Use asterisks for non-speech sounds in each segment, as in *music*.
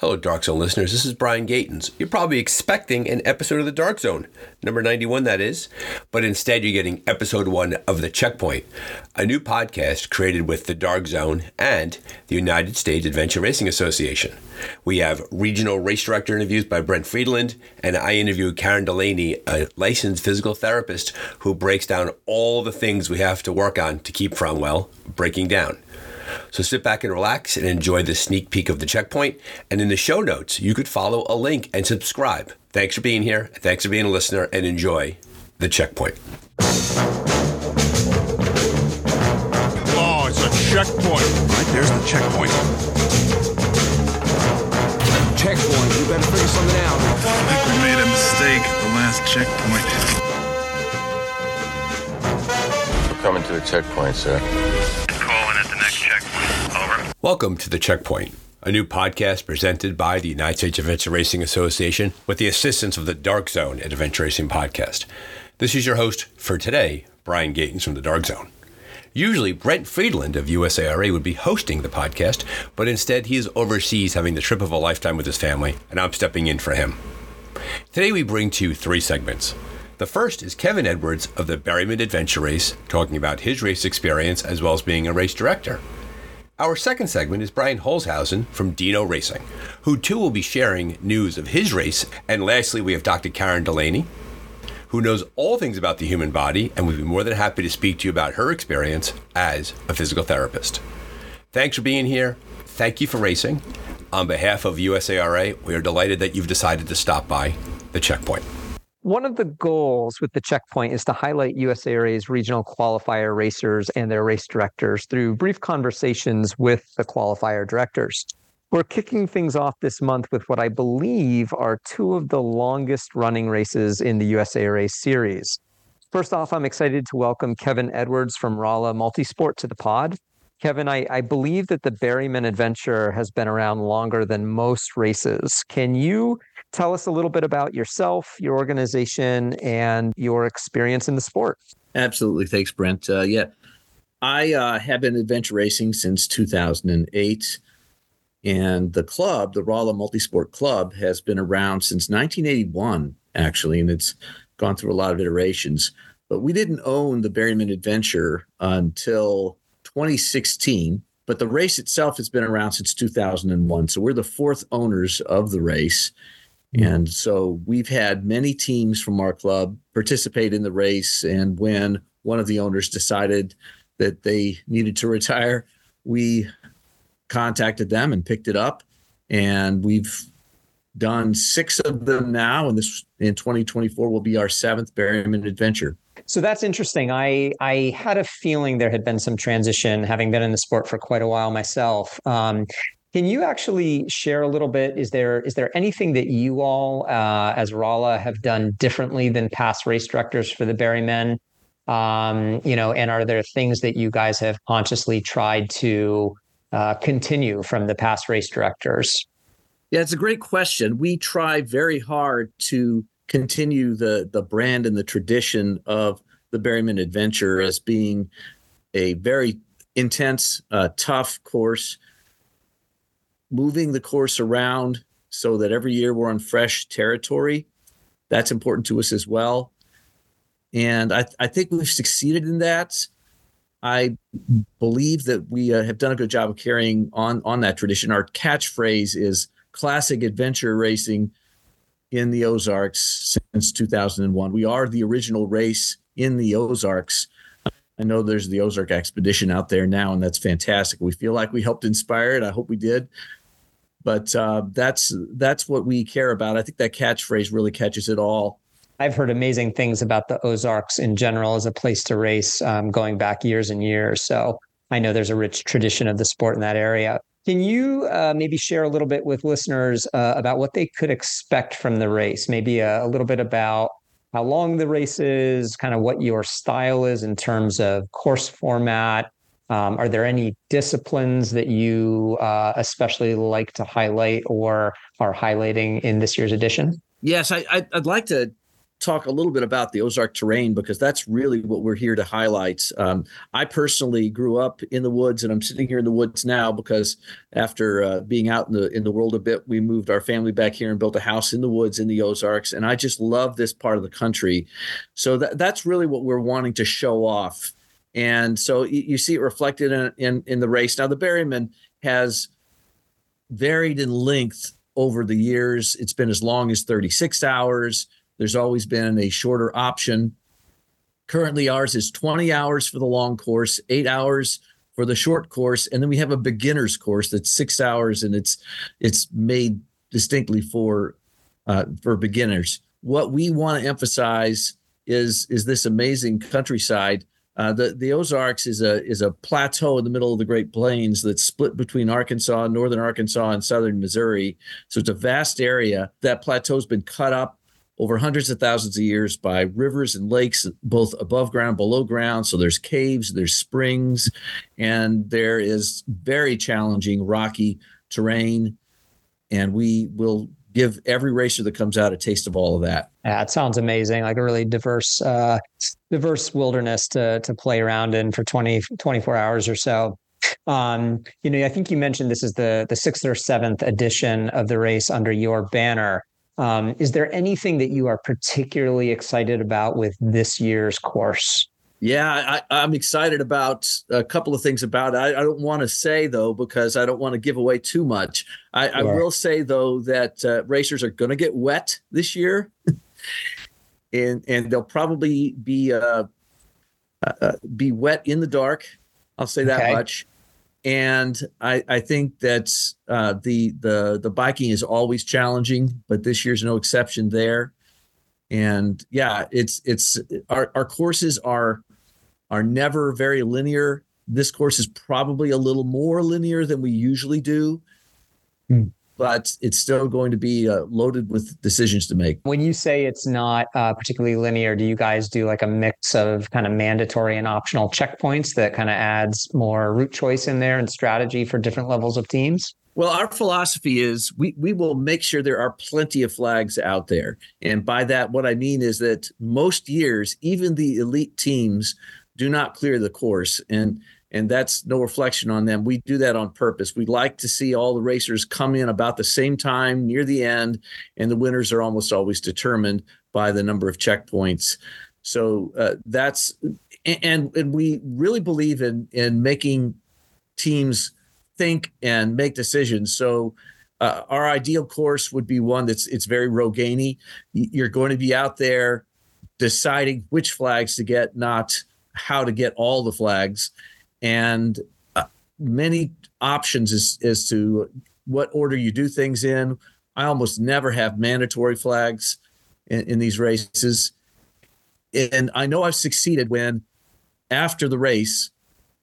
Hello, Dark Zone listeners. This is Brian Gatens. You're probably expecting an episode of The Dark Zone, number 91, that is, but instead you're getting episode one of The Checkpoint, a new podcast created with The Dark Zone and the United States Adventure Racing Association. We have regional race director interviews by Brent Freedland, and I interview Karen Delaney, a licensed physical therapist who breaks down all the things we have to work on to keep from, well, breaking down. So sit back and relax and enjoy the sneak peek of the checkpoint. And in the show notes, you could follow a link and subscribe. Thanks for being here. Thanks for being a listener and enjoy the checkpoint. Oh, it's a checkpoint. Right there's the checkpoint. Checkpoint. You better figure something out. I think we made a mistake at the last checkpoint. We're coming to the checkpoint, sir. Over. Welcome to The Checkpoint, a new podcast presented by the United States Adventure Racing Association with the assistance of the Dark Zone Adventure Racing Podcast. This is your host for today, Brian Gatens from the Dark Zone. Usually, Brent Freedland of USARA would be hosting the podcast, but instead he is overseas having the trip of a lifetime with his family, and I'm stepping in for him. Today we bring to you three segments. The first is Kevin Edwards of the Berryman Adventure Race, talking about his race experience as well as being a race director. Our second segment is Brian Holzhausen from Dino Racing, who too will be sharing news of his race. And lastly, we have Dr. Karen Delaney, who knows all things about the human body and would be more than happy to speak to you about her experience as a physical therapist. Thanks for being here. Thank you for racing. On behalf of USARA, we are delighted that you've decided to stop by the checkpoint. One of the goals with the checkpoint is to highlight USARA's regional qualifier racers and their race directors through brief conversations with the qualifier directors. We're kicking things off this month with what I believe are two of the longest running races in the USARA series. First off, I'm excited to welcome Kevin Edwards from Rolla Multisport to the pod. Kevin, I, I believe that the Berryman Adventure has been around longer than most races. Can you tell us a little bit about yourself, your organization, and your experience in the sport? Absolutely. Thanks, Brent. Uh, yeah, I uh, have been adventure racing since 2008. And the club, the Rolla Multisport Club, has been around since 1981, actually, and it's gone through a lot of iterations. But we didn't own the Berryman Adventure until 2016. But the race itself has been around since 2001. So we're the fourth owners of the race. And so we've had many teams from our club participate in the race. And when one of the owners decided that they needed to retire, we contacted them and picked it up. And we've done six of them now. And this in 2024 will be our seventh Berryman adventure. So that's interesting. I I had a feeling there had been some transition, having been in the sport for quite a while myself. Um, can you actually share a little bit? Is there is there anything that you all, uh, as Rolla, have done differently than past race directors for the Berryman? Um, you know, and are there things that you guys have consciously tried to uh, continue from the past race directors? Yeah, it's a great question. We try very hard to continue the the brand and the tradition of the Berryman Adventure as being a very intense, uh, tough course moving the course around so that every year we're on fresh territory. That's important to us as well. And I, I think we've succeeded in that. I believe that we uh, have done a good job of carrying on on that tradition. Our catchphrase is classic adventure racing in the Ozarks since 2001. We are the original race in the Ozarks. I know there's the Ozark Expedition out there now, and that's fantastic. We feel like we helped inspire it. I hope we did but uh, that's that's what we care about. I think that catchphrase really catches it all. I've heard amazing things about the Ozarks in general as a place to race, um, going back years and years. So I know there's a rich tradition of the sport in that area. Can you uh, maybe share a little bit with listeners uh, about what they could expect from the race? Maybe a, a little bit about how long the race is, kind of what your style is in terms of course format, um, are there any disciplines that you uh, especially like to highlight or are highlighting in this year's edition? Yes, I, would like to talk a little bit about the Ozark terrain because that's really what we're here to highlight. Um, I personally grew up in the woods, and I'm sitting here in the woods now because after uh, being out in the in the world a bit, we moved our family back here and built a house in the woods in the Ozarks, and I just love this part of the country. So that, that's really what we're wanting to show off, and so you, see it reflected in, in in the race. Now the Berryman has varied in length over the years. It's been as long as 36 hours. There's always been a shorter option. Currently, ours is 20 hours for the long course, eight hours for the short course, and then we have a beginner's course that's six hours, and it's it's made distinctly for uh, for beginners. What we want to emphasize is is this amazing countryside uh, the the Ozarks is a is a plateau in the middle of the Great Plains that's split between Arkansas, northern Arkansas, and southern Missouri. So it's a vast area. That plateau's been cut up over hundreds of thousands of years by rivers and lakes, both above ground, below ground. So there's caves, there's springs, and there is very challenging rocky terrain. And we will give every racer that comes out a taste of all of that. Yeah, it sounds amazing. Like a really diverse, uh, diverse wilderness to to play around in for 20, 24 hours or so. Um, you know, I think you mentioned this is the the sixth or seventh edition of the race under your banner. Um, is there anything that you are particularly excited about with this year's course? Yeah, I, am excited about a couple of things about it. I, I don't want to say though because I don't want to give away too much. I, I will say though that uh, racers are going to get wet this year, *laughs* and and they'll probably be uh, uh, uh, be wet in the dark. I'll say that okay. much. And I, I think that uh, the the the biking is always challenging, but this year's no exception there. And yeah, it's it's our our courses are are never very linear. This course is probably a little more linear than we usually do, hmm. but it's still going to be uh, loaded with decisions to make. When you say it's not uh, particularly linear, do you guys do like a mix of kind of mandatory and optional checkpoints that kind of adds more route choice in there and strategy for different levels of teams? Well, our philosophy is we, we will make sure there are plenty of flags out there. And by that, what I mean is that most years, even the elite teams do not clear the course. And and that's no reflection on them. We do that on purpose. We like to see all the racers come in about the same time near the end and the winners are almost always determined by the number of checkpoints. So uh, that's and and we really believe in in making teams think and make decisions. So uh, our ideal course would be one that's it's very Rogani. You're going to be out there deciding which flags to get, not how to get all the flags and uh, many options as, as to what order you do things in. I almost never have mandatory flags in, in these races. And I know I've succeeded when after the race,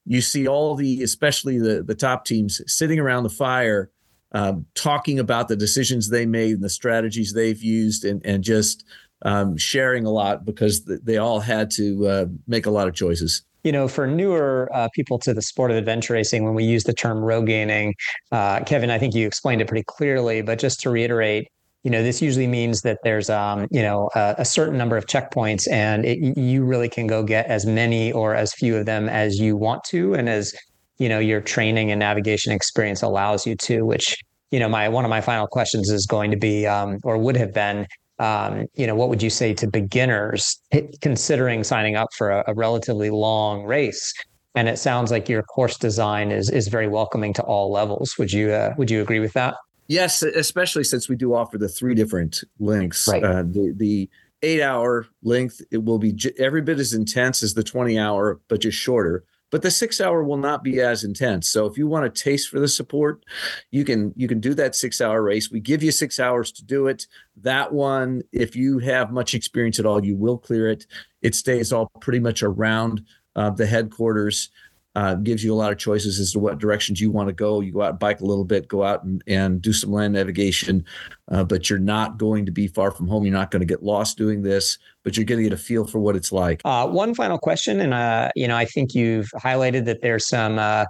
you see all the, especially the, the top teams, sitting around the fire, um, talking about the decisions they made and the strategies they've used, and, and just um, sharing a lot because they all had to uh, make a lot of choices. You know, for newer uh, people to the sport of adventure racing, when we use the term Rogaining, uh, Kevin, I think you explained it pretty clearly. But just to reiterate, you know, this usually means that there's, um, you know, a, a, certain number of checkpoints, and it, you really can go get as many or as few of them as you want to, and as you know, your training and navigation experience allows you to. Which, you know, my one of my final questions is going to be, um, or would have been, um, you know, what would you say to beginners considering signing up for a, a, relatively long race? And it sounds like your course design is is very welcoming to all levels. Would you uh, would you agree with that? Yes, especially since we do offer the three different lengths. Right. Uh, the the eight hour length it will be every bit as intense as the twenty hour, but just shorter but the six hour will not be as intense. So if you want a taste for the support you can you can do that six hour race. We give you six hours to do it. That one if you have much experience at all you will clear it. It stays all pretty much around uh, the headquarters uh, gives you a lot of choices as to what directions you want to go. You go out and bike a little bit, go out and, and do some land navigation, uh, but you're not going to be far from home. You're not going to get lost doing this, but you're going to get a feel for what it's like. Uh, one final question, and uh, you know, I think you've highlighted that there's some uh,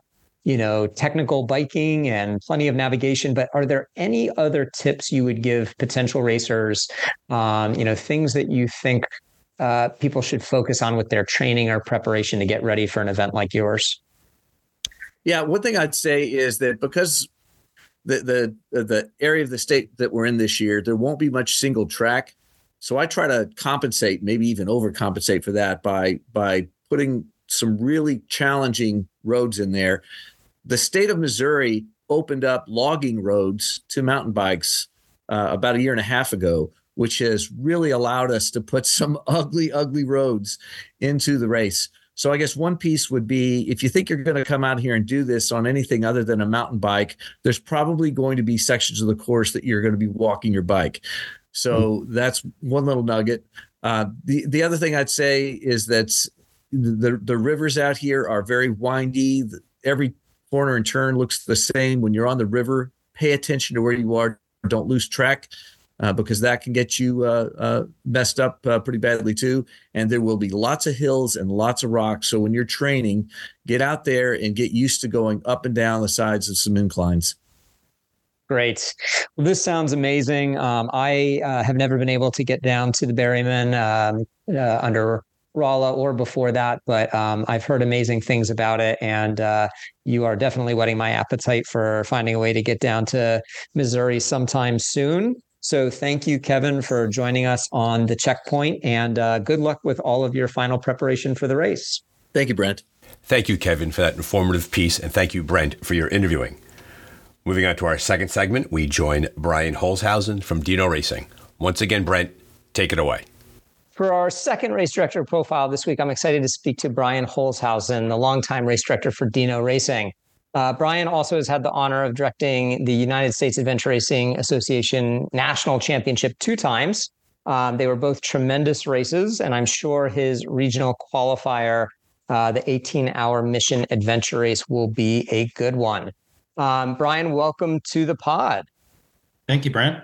you know, technical biking and plenty of navigation. But are there any other tips you would give potential racers? Um, you know, things that you think uh, people should focus on with their training or preparation to get ready for an event like yours? Yeah, one thing I'd say is that because the the the area of the state that we're in this year, there won't be much single track. So I try to compensate, maybe even overcompensate for that by by putting some really challenging roads in there. The state of Missouri opened up logging roads to mountain bikes uh, about a year and a half ago, which has really allowed us to put some *laughs* ugly, ugly roads into the race. So I guess one piece would be if you think you're going to come out here and do this on anything other than a mountain bike, there's probably going to be sections of the course that you're going to be walking your bike. So mm-hmm. that's one little nugget. Uh, the the other thing I'd say is that the the rivers out here are very windy. Every corner and turn looks the same. When you're on the river, pay attention to where you are. Don't lose track uh, because that can get you uh, uh, messed up pretty badly too. And there will be lots of hills and lots of rocks. So when you're training, get out there and get used to going up and down the sides of some inclines. Great. Well, this sounds amazing. Um, I uh, have never been able to get down to the Berryman um, uh, under Rolla or before that, but um, I've heard amazing things about it. And uh, you are definitely whetting my appetite for finding a way to get down to Missouri sometime soon. So thank you, Kevin, for joining us on the checkpoint and uh, good luck with all of your final preparation for the race. Thank you, Brent. Thank you, Kevin, for that informative piece. And thank you, Brent, for your interviewing. Moving on to our second segment, we join Brian Holzhausen from Dino Racing. Once again, Brent, take it away. For our second race director profile this week, I'm excited to speak to Brian Holzhausen, the longtime race director for Dino Racing. Uh, Brian also has had the honor of directing the United States Adventure Racing Association National Championship two times. Um, they were both tremendous races, and I'm sure his regional qualifier, uh, the 18 hour mission adventure race, will be a good one. Um, Brian, welcome to the pod. Thank you, Brent.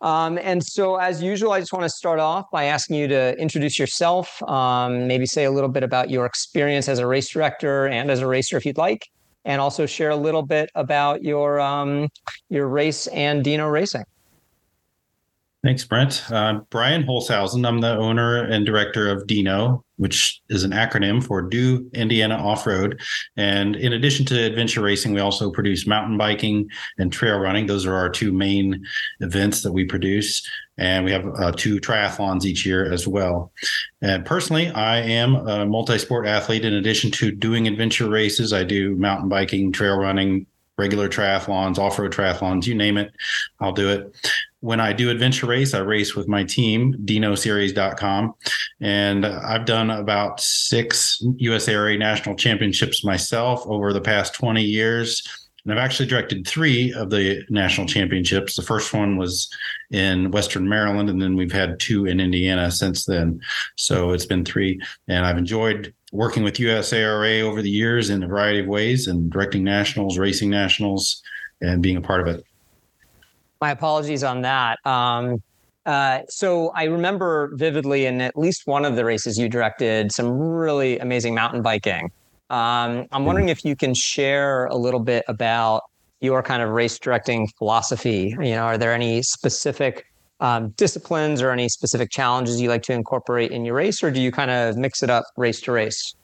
Um, and so, as usual, I just want to start off by asking you to introduce yourself, um, maybe say a little bit about your experience as a race director and as a racer, if you'd like, and also share a little bit about your um, your race and Dino Racing. Thanks, Brent. Uh, Brian Holzhausen. I'm the owner and director of Dino, which is an acronym for Do Indiana Off Road. And in addition to adventure racing, we also produce mountain biking and trail running. Those are our two main events that we produce. And we have uh, two triathlons each year as well. And personally, I am a multi sport athlete. In addition to doing adventure races, I do mountain biking, trail running, regular triathlons, off road triathlons, you name it, I'll do it when I do adventure race, I race with my team, dinoseries.com. And I've done about six USARA national championships myself over the past 20 years. And I've actually directed three of the national championships. The first one was in Western Maryland, and then we've had two in Indiana since then. So it's been three. And I've enjoyed working with USARA over the years in a variety of ways and directing nationals, racing nationals, and being a part of it. My apologies on that. Um, uh, so I remember vividly in at least one of the races you directed some really amazing mountain biking. Um, I'm wondering if you can share a little bit about your kind of race directing philosophy. You know, are there any specific um, disciplines or any specific challenges you like to incorporate in your race, or do you kind of mix it up race to race?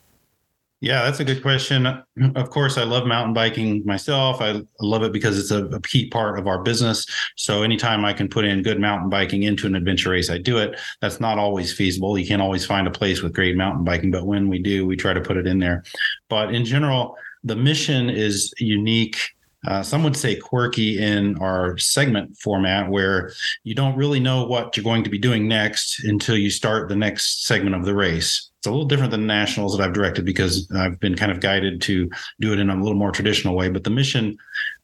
Yeah, that's a good question. Of course, I love mountain biking myself. I love it because it's a, a, key part of our business. So anytime I can put in good mountain biking into an adventure race, I do it. That's not always feasible. You can't always find a place with great mountain biking, but when we do, we try to put it in there. But in general, the mission is unique uh, some would say quirky in our segment format where you don't really know what you're going to be doing next until you start the next segment of the race it's a little different than nationals that I've directed because I've been kind of guided to do it in a little more traditional way. But the mission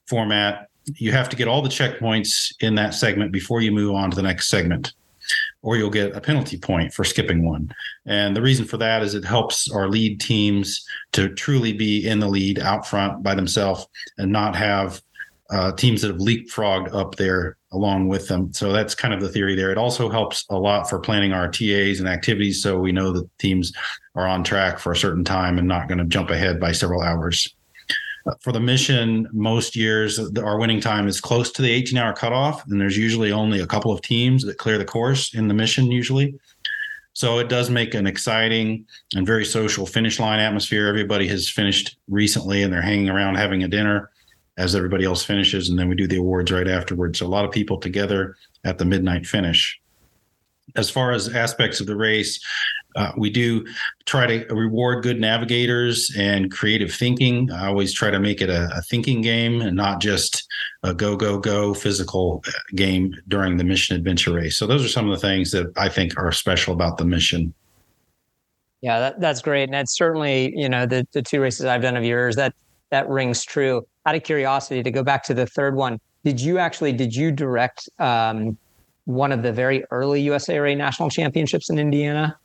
format, you have to get all the checkpoints in that segment before you move on to the next segment, or you'll get a penalty point for skipping one. And the reason for that is it helps our lead teams to truly be in the lead out front by themselves and not have uh, teams that have leapfrogged up there along with them. So that's kind of the theory there. It also helps a lot for planning our TAs and activities so we know that teams are on track for a certain time and not going to jump ahead by several hours. uh, for the mission, most years our winning time is close to the 18 hour cutoff, and there's usually only a couple of teams that clear the course in the mission usually. So it does make an exciting and very social finish line atmosphere. Everybody has finished recently, and they're hanging around having a dinner as everybody else finishes, and then we do the awards right afterwards. So a lot of people together at the midnight finish. As far as aspects of the race, uh, we do try to reward good navigators and creative thinking. I always try to make it a, a thinking game and not just a go, go, go physical uh, game during the mission adventure race. So, those are some of the things that I think are special about the mission. Yeah, that, that's great. And that's certainly, you know, the, the two races I've done of yours, that that rings true. Out of curiosity, to go back to the third one, did you actually did you direct um, one of the very early USARA national championships in Indiana?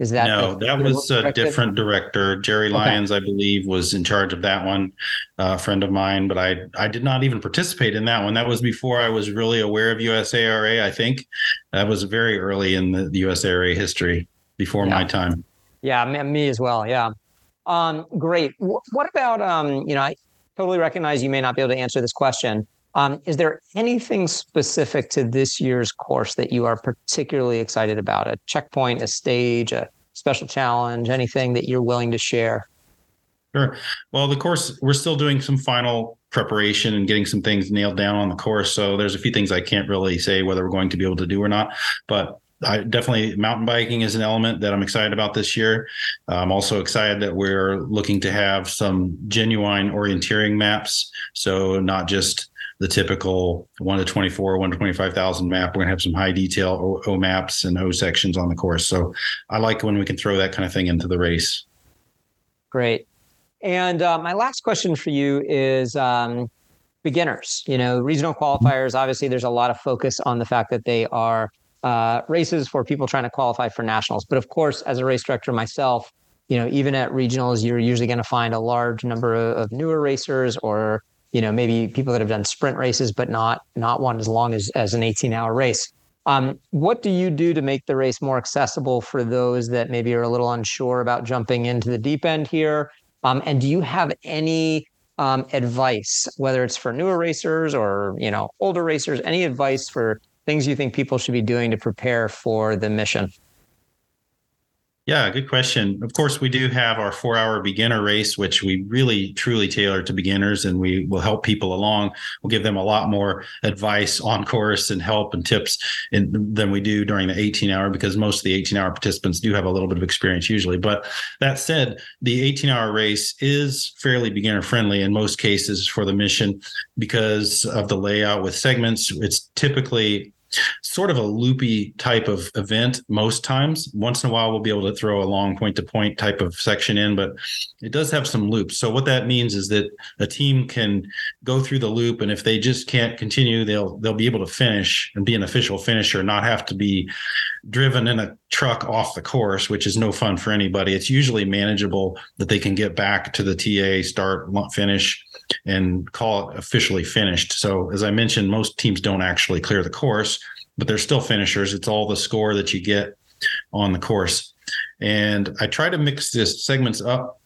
Is that no? That was a different director. Jerry Lyons, okay. I believe, was in charge of that one. Uh, a friend of mine, but I I did not even participate in that one. That was before I was really aware of USARA. I think that was very early in the, the USARA history, before yeah. my time. Yeah, me, me as well. Yeah. Um, great. W- what about um, you know? I totally recognize you may not be able to answer this question. Um, is there anything specific to this year's course that you are particularly excited about? A checkpoint, a stage, a special challenge, anything that you're willing to share? Sure. Well, the course, we're still doing some final preparation and getting some things nailed down on the course. So there's a few things I can't really say whether we're going to be able to do or not. But I definitely mountain biking is an element that I'm excited about this year. I'm also excited that we're looking to have some genuine orienteering maps. So not just the typical one to 24, one to 25,000 map. We're going to have some high detail o, o, maps and O sections on the course. So I like when we can throw that kind of thing into the race. Great. And uh, my last question for you is um, beginners. You know, regional qualifiers, obviously, there's a lot of focus on the fact that they are uh, races for people trying to qualify for nationals. But of course, as a race director myself, you know, even at regionals, you're usually going to find a large number of, of newer racers or you know maybe people that have done sprint races but not not one as long as as an 18 hour race um, what do you do to make the race more accessible for those that maybe are a little unsure about jumping into the deep end here um, and do you have any um, advice whether it's for newer racers or you know older racers any advice for things you think people should be doing to prepare for the mission yeah, good question. Of course, we do have our four hour beginner race, which we really truly tailor to beginners and we will help people along. We'll give them a lot more advice on course and help and tips in, than we do during the 18 hour because most of the 18 hour participants do have a little bit of experience usually. But that said, the 18 hour race is fairly beginner friendly in most cases for the mission because of the layout with segments. It's typically sort of a loopy type of event most times. Once in a while, we'll be able to throw a long point to point type of section in, but it does have some loops. So what that means is that a team can go through the loop, and if they just can't continue, they'll they'll be able to finish and be an official finisher, not have to be driven in a truck off the course, which is no fun for anybody. It's usually manageable that they can get back to the TA, start, finish, and call it officially finished. So, as I mentioned, most teams don't actually clear the course, but they're still finishers. It's all the score that you get on the course. And I try to mix this segments up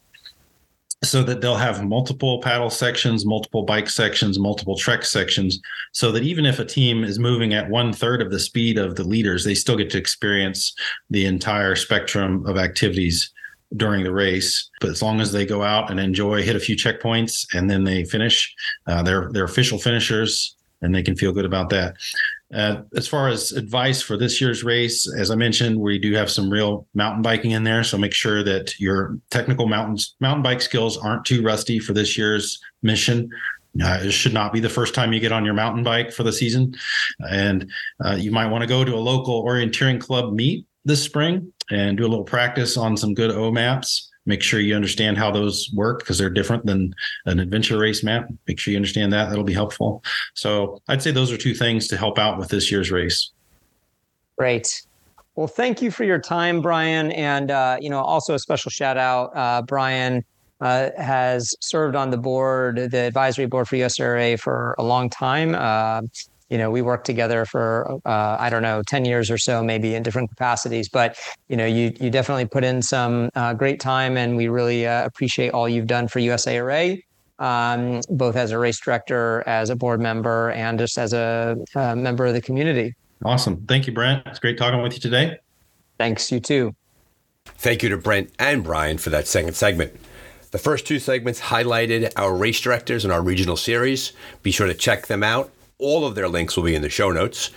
so that they'll have multiple paddle sections, multiple bike sections, multiple trek sections, so that even if a team is moving at one third of the speed of the leaders, they still get to experience the entire spectrum of activities during the race. But as long as they go out and enjoy, hit a few checkpoints, and then they finish, uh, they're they're official finishers, and they can feel good about that. Uh, as far as advice for this year's race, as I mentioned, we do have some real mountain biking in there. So make sure that your technical mountains mountain bike skills aren't too rusty for this year's mission. Uh, it should not be the first time you get on your mountain bike for the season, and uh, you might want to go to a local orienteering club meet this spring and do a little practice on some good O maps make sure you understand how those work because they're different than an adventure race map. Make sure you understand that. That'll be helpful. So I'd say those are two things to help out with this year's race. Great. Well, thank you for your time, Brian. And, uh, you know, also a special shout out. Uh, Brian uh, has served on the board, the advisory board for USARA for a long time. Uh, you know, we worked together for uh, I don't know, ten years or so, maybe in different capacities. But you know, you you definitely put in some uh, great time, and we really uh, appreciate all you've done for USARA. um, both as a race director, as a board member, and just as a, a member of the community. Awesome. Thank you, Brent. It's great talking with you today. Thanks, you too. Thank you to Brent and Brian for that second segment. The first two segments highlighted our race directors and our regional series. Be sure to check them out. All of their links will be in the show notes.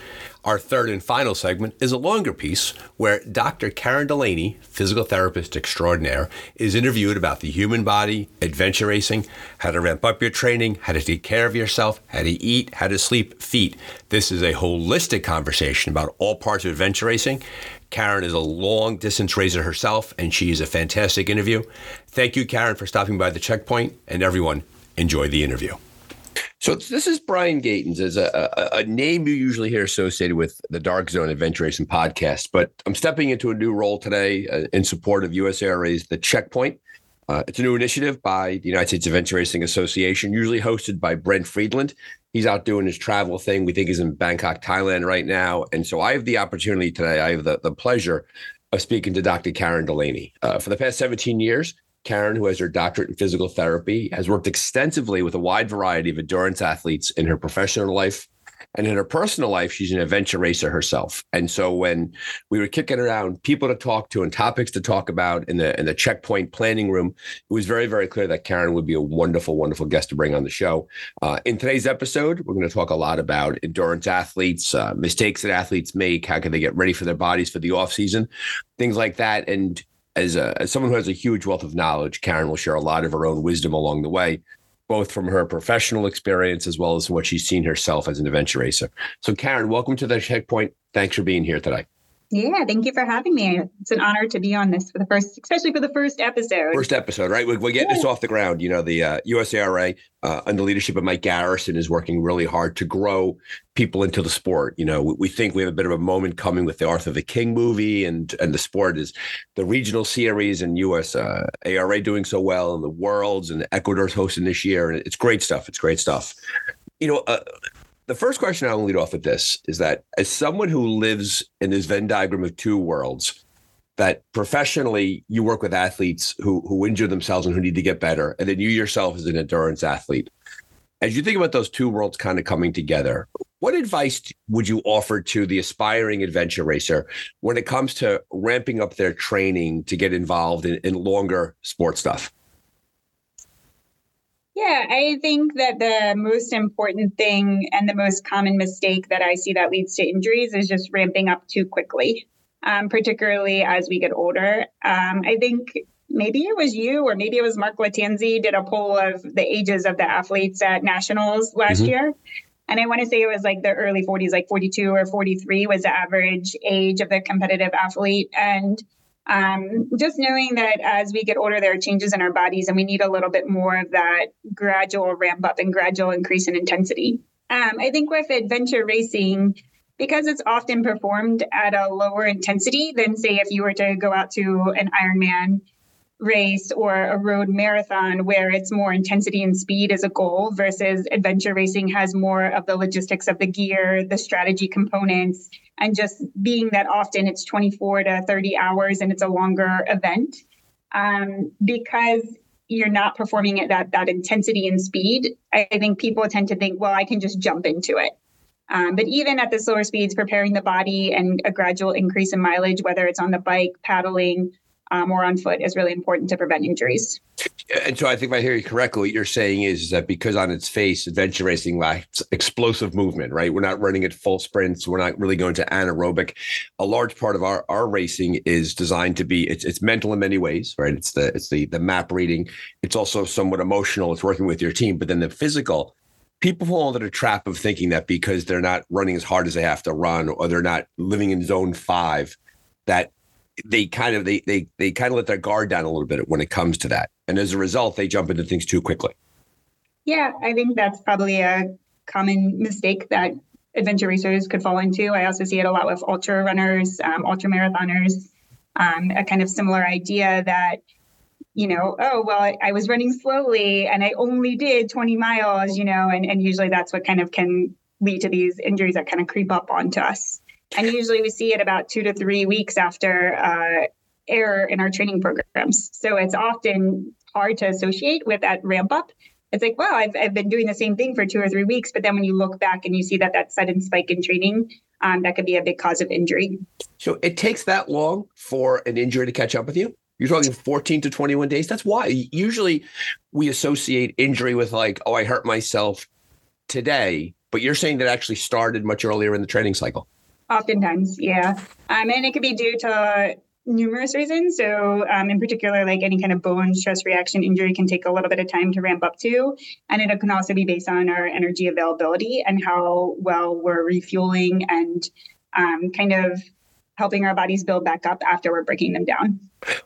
Our third and final segment is a longer piece where Dr. Karen Delaney, physical therapist extraordinaire, is interviewed about the human body, adventure racing, how to ramp up your training, how to take care of yourself, how to eat, how to sleep, feet. This is a holistic conversation about all parts of adventure racing. Karen is a long distance racer herself, and she is a fantastic interview. Thank you, Karen, for stopping by the checkpoint, and everyone, enjoy the interview. So this is Brian Gatens, as a, a, a, name you usually hear associated with the Dark Zone Adventure Racing podcast. But I'm stepping into a new role today uh, in support of USARA's The Checkpoint. Uh, it's a new initiative by the United States Adventure Racing Association, usually hosted by Brent Freedland. He's out doing his travel thing. We think he's in Bangkok, Thailand right now. And so I have the opportunity today, I have the, the pleasure of speaking to Dr. Karen Delaney. Uh, for the past 17 years, Karen, who has her doctorate in physical therapy, has worked extensively with a wide variety of endurance athletes in her professional life. And in her personal life, she's an adventure racer herself. And so when we were kicking around people to talk to and topics to talk about in the in the checkpoint planning room, it was very, very clear that Karen would be a wonderful, wonderful guest to bring on the show. Uh, in today's episode, we're going to talk a lot about endurance athletes, uh, mistakes that athletes make, how can they get ready for their bodies for the off season, things like that. And as, a, as someone who has a huge wealth of knowledge, Karen will share a lot of her own wisdom along the way, both from her professional experience as well as what she's seen herself as an adventure racer. So, Karen, welcome to the checkpoint. Thanks for being here today. Yeah, thank you for having me. It's an honor to be on this for the first, especially for the first episode. First episode, right? We're, we're getting yeah. this off the ground. You know, the uh, USARA, uh, under leadership of Mike Garrison, is working really hard to grow people into the sport. You know, we, we, think we have a bit of a moment coming with the Arthur the King movie, and and the sport is the regional series and USARA uh, doing so well, and the Worlds and Ecuador's hosting this year, and it's great stuff. It's great stuff. You know uh, the first question I'll lead off with this is that as someone who lives in this Venn diagram of two worlds, that professionally you work with athletes who who injure themselves and who need to get better, and then you yourself as an endurance athlete. As you think about those two worlds kind of coming together, what advice would you offer to the aspiring adventure racer when it comes to ramping up their training to get involved in, in longer sport stuff? Yeah, I think that the most important thing and the most common mistake that I see that leads to injuries is just ramping up too quickly, um, particularly as we get older. Um, I think maybe it was you or maybe it was Mark Lattanzi did a poll of the ages of the athletes at nationals last mm-hmm. year. And I want to say it was like the early 40s, like 42 or 43 was the average age of the competitive athlete. And um, just knowing that as we get older, there are changes in our bodies, and we need a little bit more of that gradual ramp up and gradual increase in intensity. Um, I think with adventure racing, because it's often performed at a lower intensity than, say, if you were to go out to an Ironman race or a road marathon where it's more intensity and speed as a goal versus adventure racing has more of the logistics of the gear, the strategy components, and just being that often it's 24 to 30 hours and it's a longer event. Um, because you're not performing at that that intensity and speed, I think people tend to think, well, I can just jump into it. Um, but even at the slower speeds, preparing the body and a gradual increase in mileage, whether it's on the bike, paddling, um, or on foot is really important to prevent injuries. And so I think if I hear you correctly, what you're saying is, is that because on its face, adventure racing lacks explosive movement, right? We're not running at full sprints. We're not really going to anaerobic. A large part of our, our racing is designed to be, it's, it's mental in many ways, right? It's the, it's the, the map reading. It's also somewhat emotional. It's working with your team, but then the physical, people fall into the trap of thinking that because they're not running as hard as they have to run or they're not living in zone five, that they kind of they they they kind of let their guard down a little bit when it comes to that, and as a result, they jump into things too quickly. Yeah, I think that's probably a common mistake that adventure racers could fall into. I also see it a lot with ultra runners, um, ultra marathoners. Um, a kind of similar idea that you know, oh well, I, I was running slowly and I only did 20 miles, you know, and and usually that's what kind of can lead to these injuries that kind of creep up onto us. And usually we see it about two to three weeks after uh, error in our training programs. So it's often hard to associate with that ramp up it's like, wow, I've, I've been doing the same thing for two or three weeks. But then when you look back and you see that that sudden spike in training, um, that could be a big cause of injury. So it takes that long for an injury to catch up with you? You're talking 14 to 21 days. That's why usually we associate injury with like, oh, I hurt myself today. But you're saying that actually started much earlier in the training cycle. Oftentimes, yeah. Um, and it could be due to numerous reasons. So, um, in particular, like any kind of bone stress reaction injury can take a little bit of time to ramp up to. And it can also be based on our energy availability and how well we're refueling and um, kind of helping our bodies build back up after we're breaking them down.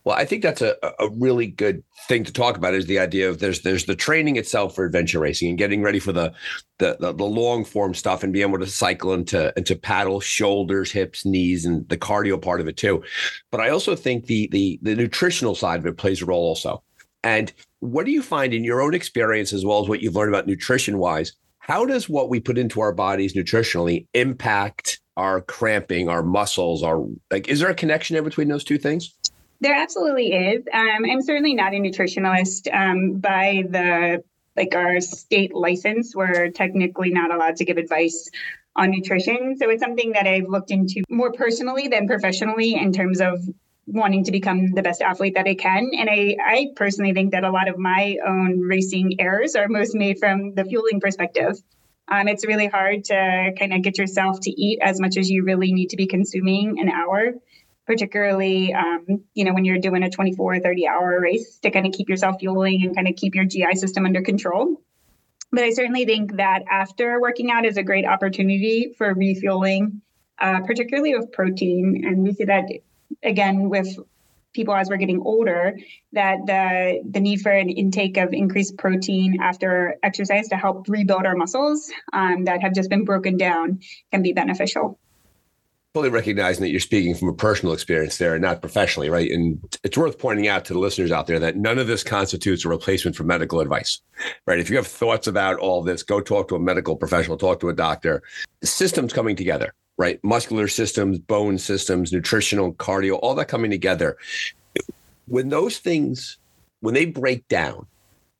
Well, I think that's a, a really good thing to talk about is the idea of there's there's the training itself for adventure racing and getting ready for the the the, the long form stuff and being able to cycle into into paddle, shoulders, hips, knees, and the cardio part of it too. But I also think the the the nutritional side of it plays a role also. And what do you find in your own experience as well as what you've learned about nutrition wise? How does what we put into our bodies nutritionally impact our cramping, our muscles, our like is there a connection there between those two things? There absolutely is. Um, I'm certainly not a nutritionalist um, by the like our state license. We're technically not allowed to give advice on nutrition. So it's something that I've looked into more personally than professionally in terms of wanting to become the best athlete that I can. And I, I personally think that a lot of my own racing errors are most made from the fueling perspective. Um, it's really hard to kind of get yourself to eat as much as you really need to be consuming an hour particularly um, you know when you're doing a 24 or 30 hour race to kind of keep yourself fueling and kind of keep your gi system under control. But i certainly think that after working out is a great opportunity for refueling uh, particularly with protein. And we see that again with people as we're getting older that the the need for an intake of increased protein after exercise to help rebuild our muscles um, that have just been broken down can be beneficial fully recognizing that you're speaking from a personal experience there and not professionally, right? And it's worth pointing out to the listeners out there that none of this constitutes a replacement for medical advice, right? If you have thoughts about all this, go talk to a medical professional, talk to a doctor. The systems coming together, right? Muscular systems, bone systems, nutritional, cardio, all that coming together. When those things, when they break down,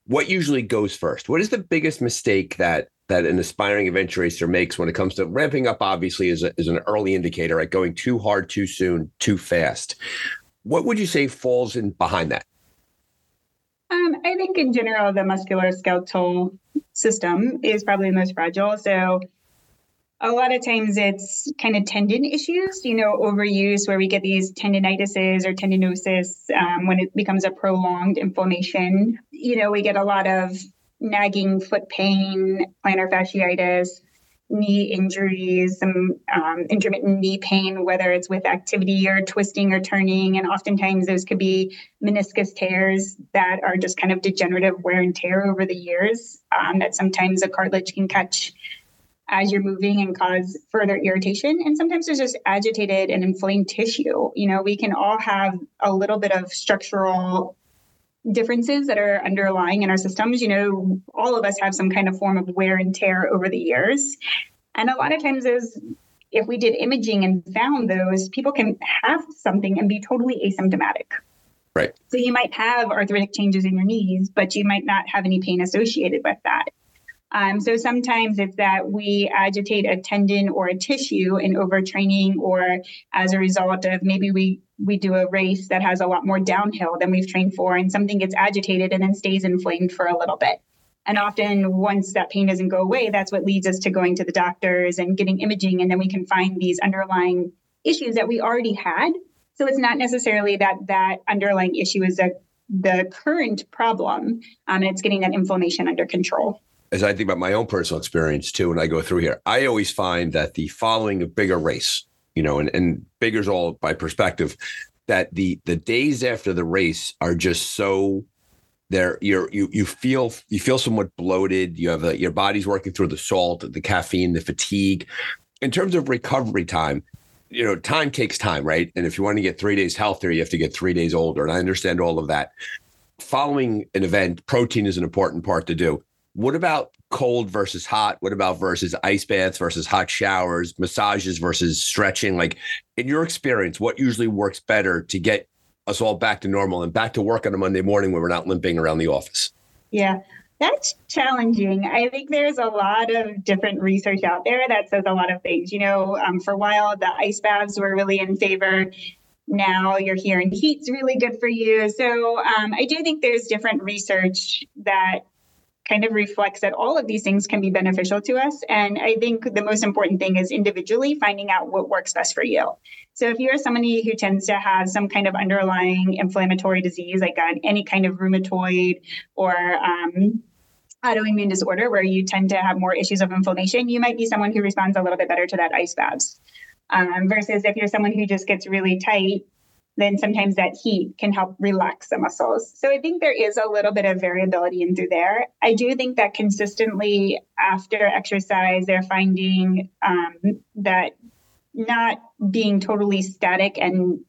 what usually goes first? What is the biggest mistake that that an aspiring adventure racer makes when it comes to ramping up obviously is, a, is an early indicator right going too hard too soon too fast what would you say falls in behind that um, i think in general the muscular skeletal system is probably the most fragile so a lot of times it's kind of tendon issues, you know, overuse where we get these tendinitises or tendinosis um, when it becomes a prolonged inflammation. You know, we get a lot of nagging foot pain, plantar fasciitis, knee injuries, some um, intermittent knee pain, whether it's with activity or twisting or turning. And oftentimes those could be meniscus tears that are just kind of degenerative wear and tear over the years um, that sometimes a cartilage can catch as you're moving and cause further irritation. And sometimes there's just agitated and inflamed tissue. You know, we can all have a little bit of structural differences that are underlying in our systems. You know, all of us have some kind of form of wear and tear over the years. And a lot of times those if we did imaging and found those, people can have something and be totally asymptomatic. Right. So you might have arthritic changes in your knees, but you might not have any pain associated with that. Um, so sometimes it's that we agitate a tendon or a tissue in overtraining, or as a result of maybe we we do a race that has a lot more downhill than we've trained for, and something gets agitated and then stays inflamed for a little bit. And often, once that pain doesn't go away, that's what leads us to going to the doctors and getting imaging, and then we can find these underlying issues that we already had. So it's not necessarily that that underlying issue is a the current problem, um, and it's getting that inflammation under control as I think about my own personal experience too, when I go through here, I always find that the following a bigger race, you know, and, and bigger's all by perspective, that the the days after the race are just so there you're you you feel you feel somewhat bloated. You have a, your body's working through the salt the caffeine the fatigue. In terms of recovery time you know time takes time right? And if you want to get three days healthier you have to get three days older and i understand all of that. Following an event protein is an important part to do what about cold versus hot? What about versus ice baths versus hot showers, massages versus stretching? Like, in your experience, what usually works better to get us all back to normal and back to work on a Monday morning when we're not limping around the office? Yeah. That's challenging. I think there's a lot of different research out there that says a lot of things. You know, um, for a while, the ice baths were really in favor. Now you're hearing heat's really good for you. So um, I do think there's different research that kind of reflects that all of these things can be beneficial to us. And I think the most important thing is individually finding out what works best for you. So if you're somebody who tends to have some kind of underlying inflammatory disease, like any kind of rheumatoid or um, autoimmune disorder where you tend to have more issues of inflammation, you might be someone who responds a little bit better to that ice baths. Um, versus if you're someone who just gets really tight then sometimes that heat can help relax the muscles. So I think there is a little bit of variability in through there. I do think that consistently after exercise, they're finding um, that not being totally static and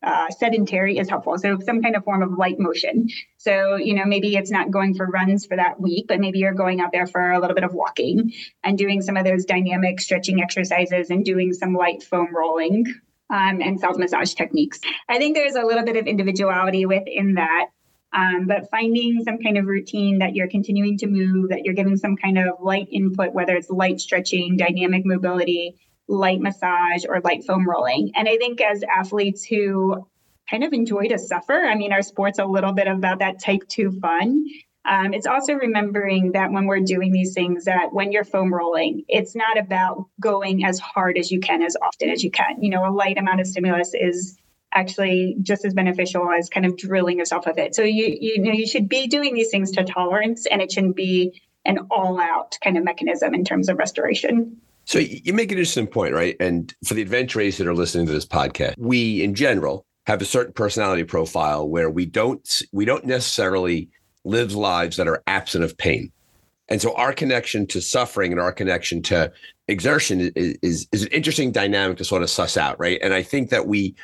uh, sedentary is helpful. So some kind of form of light motion. So you know maybe it's not going for runs for that week, but maybe you're going out there for a little bit of walking and doing some of those dynamic stretching exercises and doing some light foam rolling um, and self massage techniques. I think there's a little bit of individuality within that. Um, but finding some kind of routine that you're continuing to move, that you're giving some kind of light input, whether it's light stretching, dynamic mobility, light massage, or light foam rolling. And I think as athletes who kind of enjoy to suffer, I mean, our sport's a little bit about that type two fun. Um, it's also remembering that when we're doing these things, that when you're foam rolling, it's not about going as hard as you can, as often as you can. You know, a light amount of stimulus is actually just as beneficial as kind of drilling yourself with it. So you you know you should be doing these things to tolerance, and it shouldn't be an all-out kind of mechanism in terms of restoration. So you make an interesting point, right? And for the adventurers that are listening to this podcast, we in general have a certain personality profile where we don't we don't necessarily lives lives that are absent of pain. And so our connection to suffering and our connection to exertion is, is, is an interesting dynamic to sort of suss out, right? And I think that we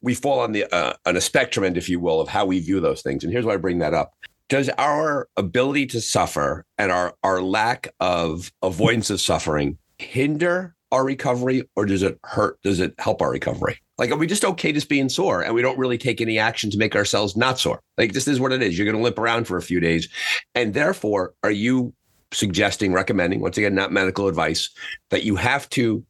we fall on the uh, on a spectrum end, if you will, of how we view those things. And here's why I bring that up: Does our ability to suffer and our our lack of avoidance of suffering hinder our recovery, or does it hurt? Does it help our recovery? Like, are we just okay just being sore and we don't really take any action to make ourselves not sore? Like, this is what it is. You're going to limp around for a few days. And therefore, are you suggesting, recommending, once again, not medical advice, that you have to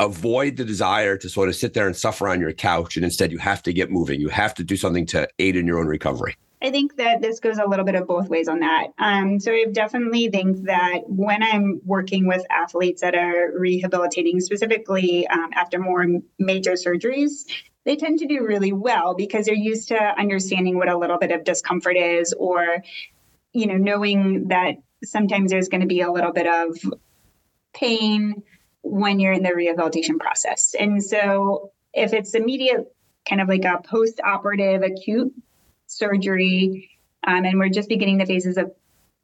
avoid the desire to sort of sit there and suffer on your couch and instead you have to get moving? You have to do something to aid in your own recovery. I think that this goes a little bit of both ways on that. Um, so I definitely think that when I'm working with athletes that are rehabilitating, specifically um, after more major surgeries, they tend to do really well because they're used to understanding what a little bit of discomfort is, or you know, knowing that sometimes there's going to be a little bit of pain when you're in the rehabilitation process. And so if it's immediate, kind of like a post-operative acute surgery, um, and we're just beginning the phases of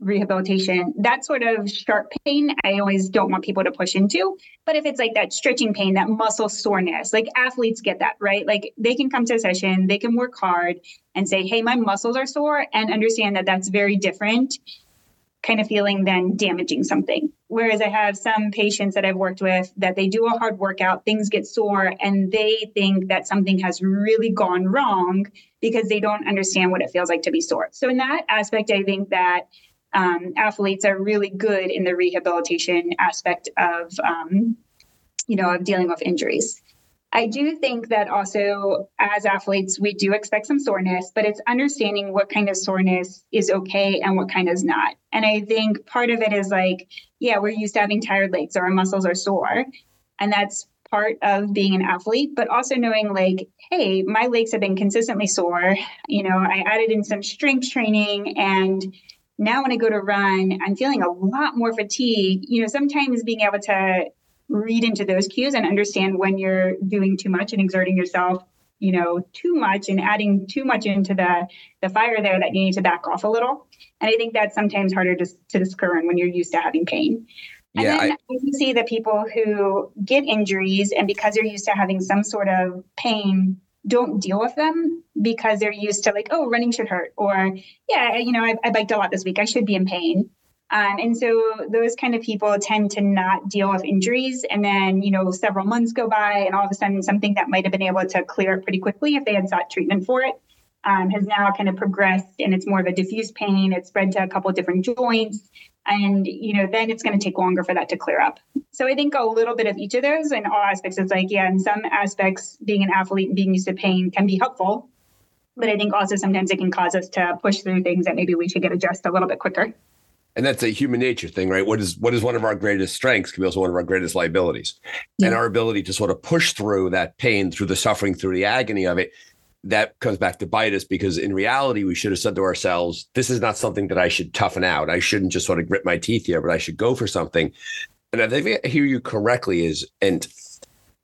rehabilitation. That sort of sharp pain, I always don't want people to push into. But if it's like that stretching pain, that muscle soreness, like athletes get that, right? Like they can come to a session, they can work hard and say, hey, my muscles are sore, and understand that that's very different kind of feeling than damaging something. Whereas I have some patients that I've worked with that they do a hard workout, things get sore, and they think that something has really gone wrong because they don't understand what it feels like to be sore. So, in that aspect, I think that um, athletes are really good in the rehabilitation aspect of, um, you know, of dealing with injuries. I do think that also as athletes, we do expect some soreness, but it's understanding what kind of soreness is okay and what kind is not. And I think part of it is like, yeah, we're used to having tired legs or our muscles are sore. And that's part of being an athlete, but also knowing like, hey, my legs have been consistently sore. You know, I added in some strength training and now when I go to run, I'm feeling a lot more fatigue. You know, sometimes being able to read into those cues and understand when you're doing too much and exerting yourself you know too much and adding too much into the the fire there that you need to back off a little and i think that's sometimes harder to, to discern when you're used to having pain and yeah, then I, you see the people who get injuries and because they're used to having some sort of pain don't deal with them because they're used to like oh running should hurt or yeah you know I, I biked a lot this week i should be in pain um, and so those kind of people tend to not deal with injuries. And then, you know, several months go by and all of a sudden something that might have been able to clear it pretty quickly if they had sought treatment for it um, has now kind of progressed and it's more of a diffuse pain. It's spread to a couple of different joints. And, you know, then it's going to take longer for that to clear up. So I think a little bit of each of those in all aspects. It's like, yeah, in some aspects, being an athlete and being used to pain can be helpful. But I think also sometimes it can cause us to push through things that maybe we should get addressed a little bit quicker. And that's a human nature thing, right? What is what is one of our greatest strengths can be also one of our greatest liabilities. Yeah. And our ability to sort of push through that pain, through the suffering, through the agony of it, that comes back to bite us because in reality, we should have said to ourselves, this is not something that I should toughen out. I shouldn't just sort of grit my teeth here, but I should go for something. And I think I hear you correctly is, and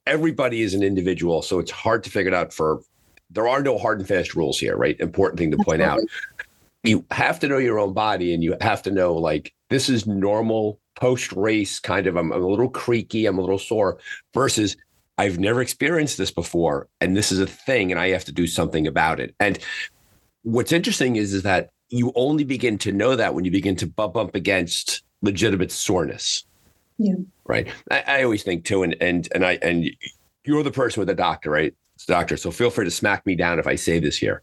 everybody is an individual. So it's hard to figure it out for, there are no hard and fast rules here, right? Important thing to point out you have to know your own body and you have to know like this is normal post race kind of I'm, I'm, a little creaky i'm a little sore versus i've never experienced this before and this is a thing and i have to do something about it. And what's interesting is is that you only begin to know that when you begin to bump up against legitimate soreness. Yeah. Right? I, I always think too and and and i and you're the person with the doctor right? Doctor so feel free to smack me down if i say this here.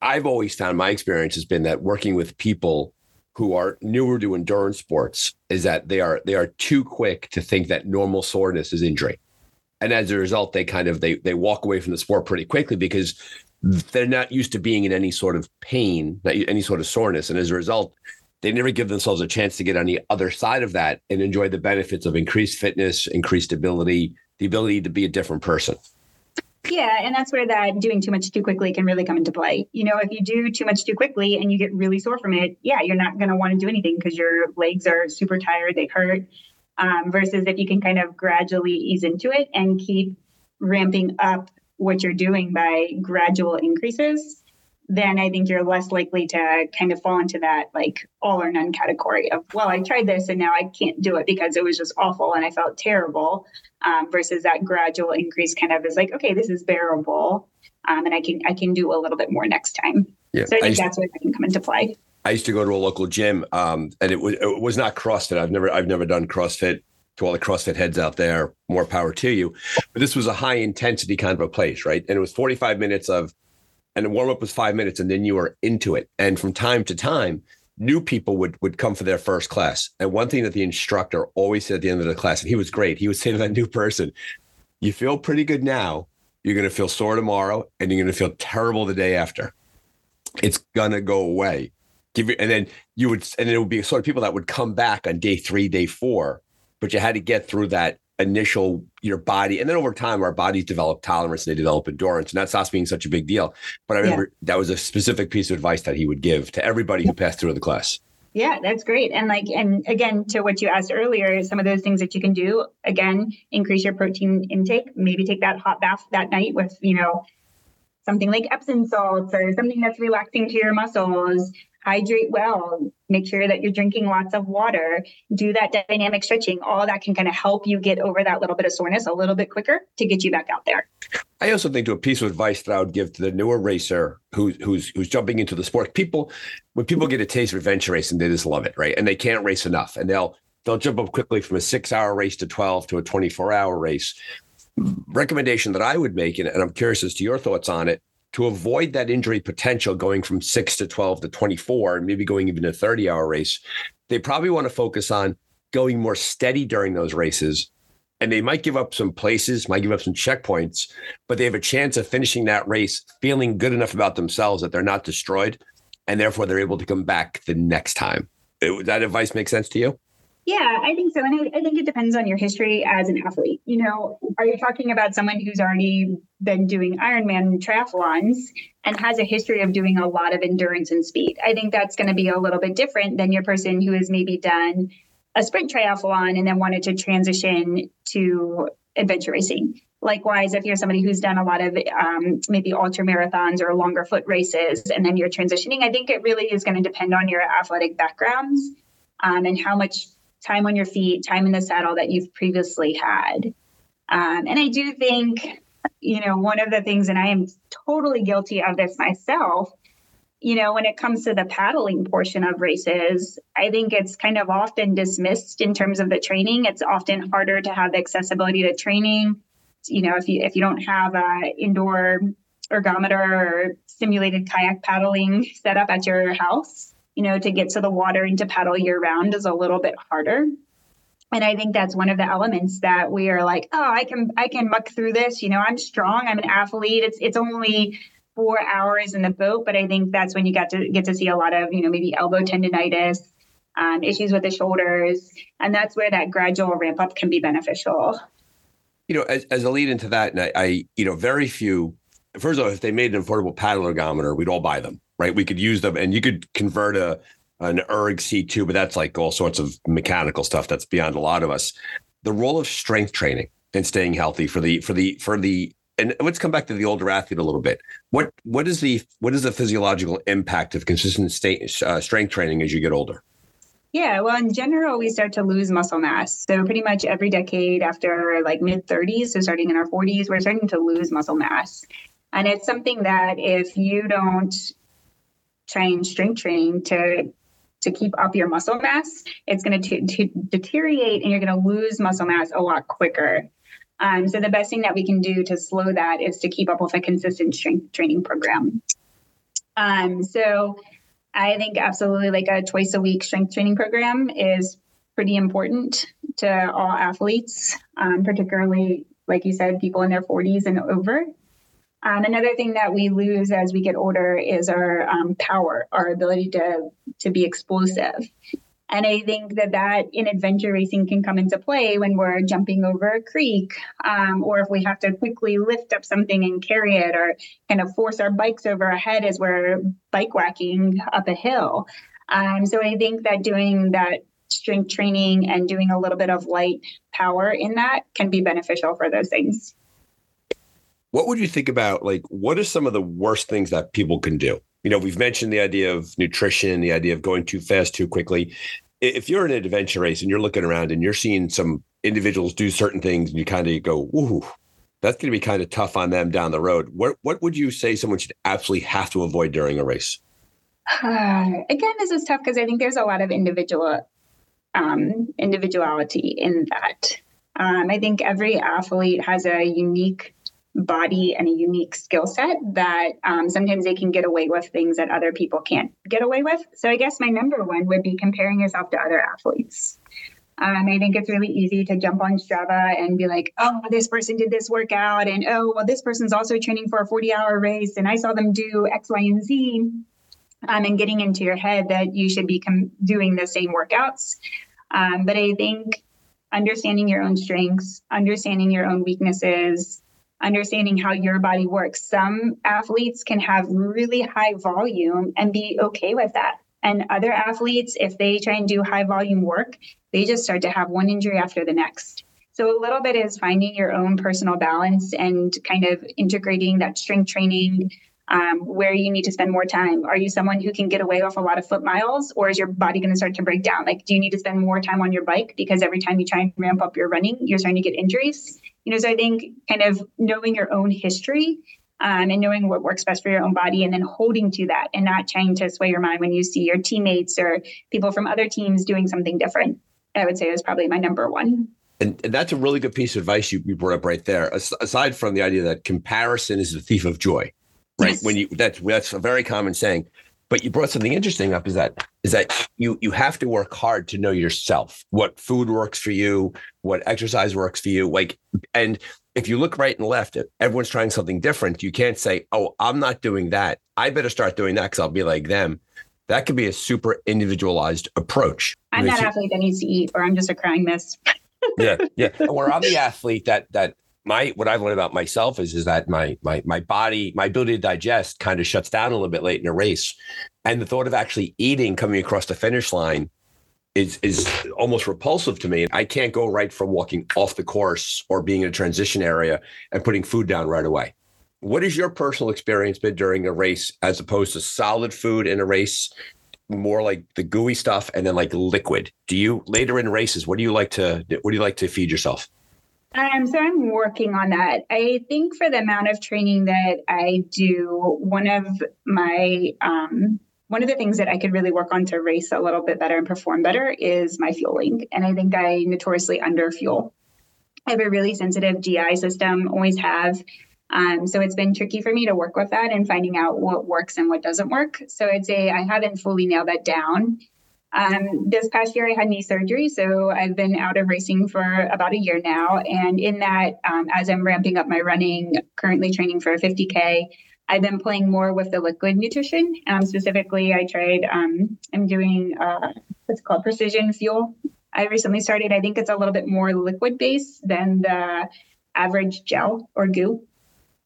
I've always found my experience has been that working with people who are newer to endurance sports is that they are they are too quick to think that normal soreness is injury. And as a result, they kind of they they walk away from the sport pretty quickly because they're not used to being in any sort of pain, any sort of soreness. And as a result, they never give themselves a chance to get on the other side of that and enjoy the benefits of increased fitness, increased ability, the ability to be a different person. Yeah, and that's where that doing too much too quickly can really come into play. You know, if you do too much too quickly and you get really sore from it, yeah, you're not going to want to do anything because your legs are super tired, they hurt. Um, versus if you can kind of gradually ease into it and keep ramping up what you're doing by gradual increases, then I think you're less likely to kind of fall into that like all or none category of, well, I tried this and now I can't do it because it was just awful and I felt terrible. Um, versus that gradual increase kind of is like, okay, this is bearable. Um, and I can I can do a little bit more next time. Yeah, so I think I that's where that can come into play. I used to go to a local gym, um, and it was it was not CrossFit. I've never I've never done CrossFit. To all the CrossFit heads out there, more power to you. But this was a high intensity kind of a place, right? And it was 45 minutes of and the warm up was five minutes, and then you were into it. And from time to time, new people would would come for their first class. And one thing that the instructor always said at the end of the class, and he was great, he would say to that *laughs* new person, "You feel pretty good now. You're going to feel sore tomorrow, and you're going to feel terrible the day after. It's gonna go away." Give and then you would, and then it would be sort of people that would come back on day three, day four, but you had to get through that initial your body and then over time our bodies develop tolerance and they develop endurance and that stops being such a big deal. But i remember yeah. that was a specific piece of advice that he would give to everybody who passed through the class. Yeah that's great. And like and again to what you asked earlier some of those things that you can do again increase your protein intake maybe take that hot bath that night with you know something like epsom salts or something that's relaxing to your muscles hydrate well, make sure that you're drinking lots of water, do that dynamic stretching. All that can kind of help you get over that little bit of soreness a little bit quicker to get you back out there. I also think to a piece of advice that I would give to the newer racer who's who's who's jumping into the sport. People, when people get a taste of adventure racing, they just love it, right? And they can't race enough, and they'll they'll jump up quickly from a six hour race to twelve to a twenty four hour race. Recommendation that I would make, and I'm curious as to your thoughts on it, to avoid that injury potential going from six to 12 to 24, and maybe going even a 30 hour race, they probably want to focus on going more steady during those races. And they might give up some places, might give up some checkpoints, but they have a chance of finishing that race feeling good enough about themselves that they're not destroyed. And therefore, they're able to come back the next time. Would that advice make sense to you? Yeah, I think so. And I, I, think it depends on your history as an athlete. You know, are you talking about someone who's already been doing Ironman triathlons and has a history of doing a lot of endurance and speed? I think that's going to be a little bit different than your person who has maybe done a sprint triathlon and then wanted to transition to adventure racing. Likewise, if you're somebody who's done a lot of um, maybe ultra marathons or longer foot races and then you're transitioning, I think it really is going to depend on your athletic backgrounds um, and how much time on your feet, time in the saddle that you've previously had. Um, and I do think, you know, one of the things, and I am totally guilty of this myself, you know, when it comes to the paddling portion of races, I think it's kind of often dismissed in terms of the training. It's often harder to have the accessibility to training. You know, if you if you don't have a indoor ergometer or simulated kayak paddling setup at your house, you know, to get to the water and to paddle year round is a little bit harder. And I think that's one of the elements that we are like, oh, I can I can muck through this. You know, I'm strong. I'm an athlete. It's it's only four hours in the boat, but I think that's when you got to get to see a lot of, you know, maybe elbow tendonitis, um, issues with the shoulders, and that's where that gradual ramp up can be beneficial. You know, as, as a lead into that, and I, I, you know, very few. First of all, if they made an affordable paddle ergometer, we'd all buy them, right? We could use them, and you could convert a an erg C2, but that's like all sorts of mechanical stuff that's beyond a lot of us. The role of strength training and staying healthy for the for the for the and let's come back to the older athlete a little bit. What what is the what is the physiological impact of consistent state, uh, strength training as you get older? Yeah, well, in general, we start to lose muscle mass. So pretty much every decade after like mid 30s, so starting in our 40s, we're starting to lose muscle mass, and it's something that if you don't train strength training to to keep up your muscle mass, it's going to deteriorate and you're going to lose muscle mass a lot quicker. Um, so the best thing that we can do to slow that is to keep up with a consistent strength training program. Um, so I think absolutely like a twice a week strength training program is pretty important to all athletes, um, particularly like you said, people in their 40s and over. Um, another thing that we lose as we get older is our um, power, our ability to to be explosive. And I think that that in adventure racing can come into play when we're jumping over a creek, um, or if we have to quickly lift up something and carry it, or kind of force our bikes over our head as we're bike whacking up a hill. Um, so I think that doing that strength training and doing a little bit of light power in that can be beneficial for those things. What would you think about like what are some of the worst things that people can do? You know, we've mentioned the idea of nutrition, the idea of going too fast too quickly. If you're in an adventure race and you're looking around and you're seeing some individuals do certain things and you kind of go, "Ooh, that's going to be kind of tough on them down the road." What what would you say someone should absolutely have to avoid during a race? Again, this is tough because I think there's a lot of individual um, individuality in that. Um, I think every athlete has a unique body and a unique skill set that um, sometimes they can get away with things that other people can't get away with. So I guess my number one would be comparing yourself to other athletes. Um, I think it's really easy to jump on Strava and be like, oh, this person did this workout, and oh, well, this person's also training for a 40 hour race, and I saw them do X, Y, and Z. Um, and getting into your head that you should be com- doing the same workouts. Um, but I think understanding your own strengths, understanding your own weaknesses, understanding how your body works. Some athletes can have really high volume and be okay with that. And other athletes, if they try and do high volume work, they just start to have one injury after the next. So a little bit is finding your own personal balance and kind of integrating that strength training, um, where you need to spend more time. Are you someone who can get away with a lot of foot miles, or is your body going to start to break down? Like, do you need to spend more time on your bike because every time you try and ramp up your running, you're starting to get injuries? You know, so I think kind of knowing your own history um, and knowing what works best for your own body and then holding to that and not trying to sway your mind when you see your teammates or people from other teams doing something different. I would say is probably my number one. And, and that's a really good piece of advice you, you brought up right there. As, aside from the idea that comparison is the thief of joy, right? Yes. When you that's that's a very common saying. But you brought something interesting up is that is that you you have to work hard to know yourself, what food works for you, what exercise works for you. Like and if you look right and left, everyone's trying something different. You can't say, "Oh, I'm not doing that. I better start doing that because I'll be like them." That could be a super individualized approach. I'm that athlete that needs to eat, or I'm just a crying mess. yeah, yeah. *laughs* Or I'm the athlete that that my what I've learned about myself is is that my my my body my ability to digest kind of shuts down a little bit late in a race, and the thought of actually eating coming across the finish line is is almost repulsive to me. I can't go right from walking off the course or being in a transition area and putting food down right away. What has your personal experience been during a race as opposed to solid food in a race? More like the gooey stuff and then like liquid. Do you later in races, what do you like to what do you like to feed yourself? Um, so I'm working on that. I think for the amount of training that I do, one of my um, one of the things that I could really work on to race a little bit better and perform better is my fueling. And I think I notoriously under fuel. I have a really sensitive GI system, always have. Um, so it's been tricky for me to work with that and finding out what works and what doesn't work. So I'd say I haven't fully nailed that down. Um, this past year, I had knee surgery, so I've been out of racing for about a year now. And in that, um, as I'm ramping up my running, currently training for a 50K, I've been playing more with the liquid nutrition. Um, specifically, I tried, um, I'm doing uh, what's called precision fuel. I recently started, I think it's a little bit more liquid based than the average gel or goo.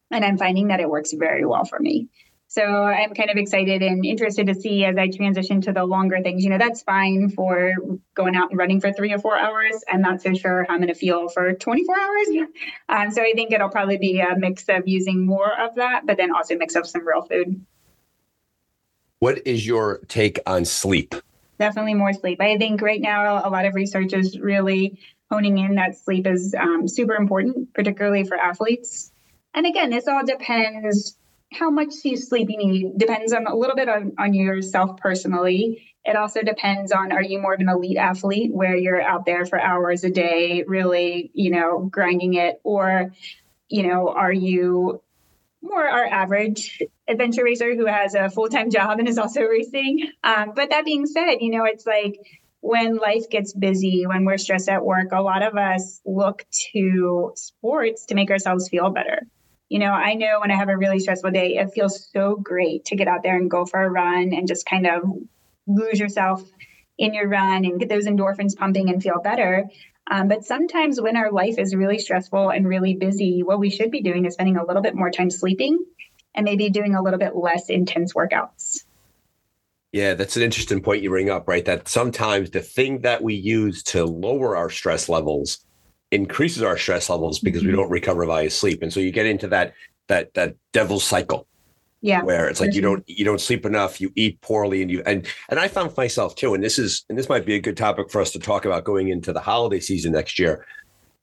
And I'm finding that it works very well for me. So I'm kind of excited and interested to see as I transition to the longer things. You know, that's fine for going out and running for three or four hours. I'm not so sure how I'm going to feel for 24 hours. Um, so I think it'll probably be a mix of using more of that, but then also mix up some real food. What is your take on sleep? Definitely more sleep. I think right now a lot of research is really honing in that sleep is um, super important, particularly for athletes. And again, this all depends how much sleep you need depends on a little bit on, on yourself personally. It also depends on are you more of an elite athlete where you're out there for hours a day, really, you know, grinding it, or, you know, are you more our average adventure racer who has a full time job and is also *laughs* racing? Um, but that being said, you know, it's like when life gets busy, when we're stressed at work, a lot of us look to sports to make ourselves feel better you know, I know when I have a really stressful day, it feels so great to get out there and go for a run and just kind of lose yourself in your run and get those endorphins pumping and feel better. Um, but sometimes when our life is really stressful and really busy, what we should be doing is spending a little bit more time sleeping and maybe doing a little bit less intense workouts. Yeah, that's an interesting point you bring up, right? That sometimes the thing that we use to lower our stress levels increases our stress levels because mm-hmm. we don't recover via sleep. And so you get into that that that devil's cycle. Yeah. Where it's like you don't you don't sleep enough, you eat poorly, and you and and I found myself too, and this is and this might be a good topic for us to talk about going into the holiday season next year.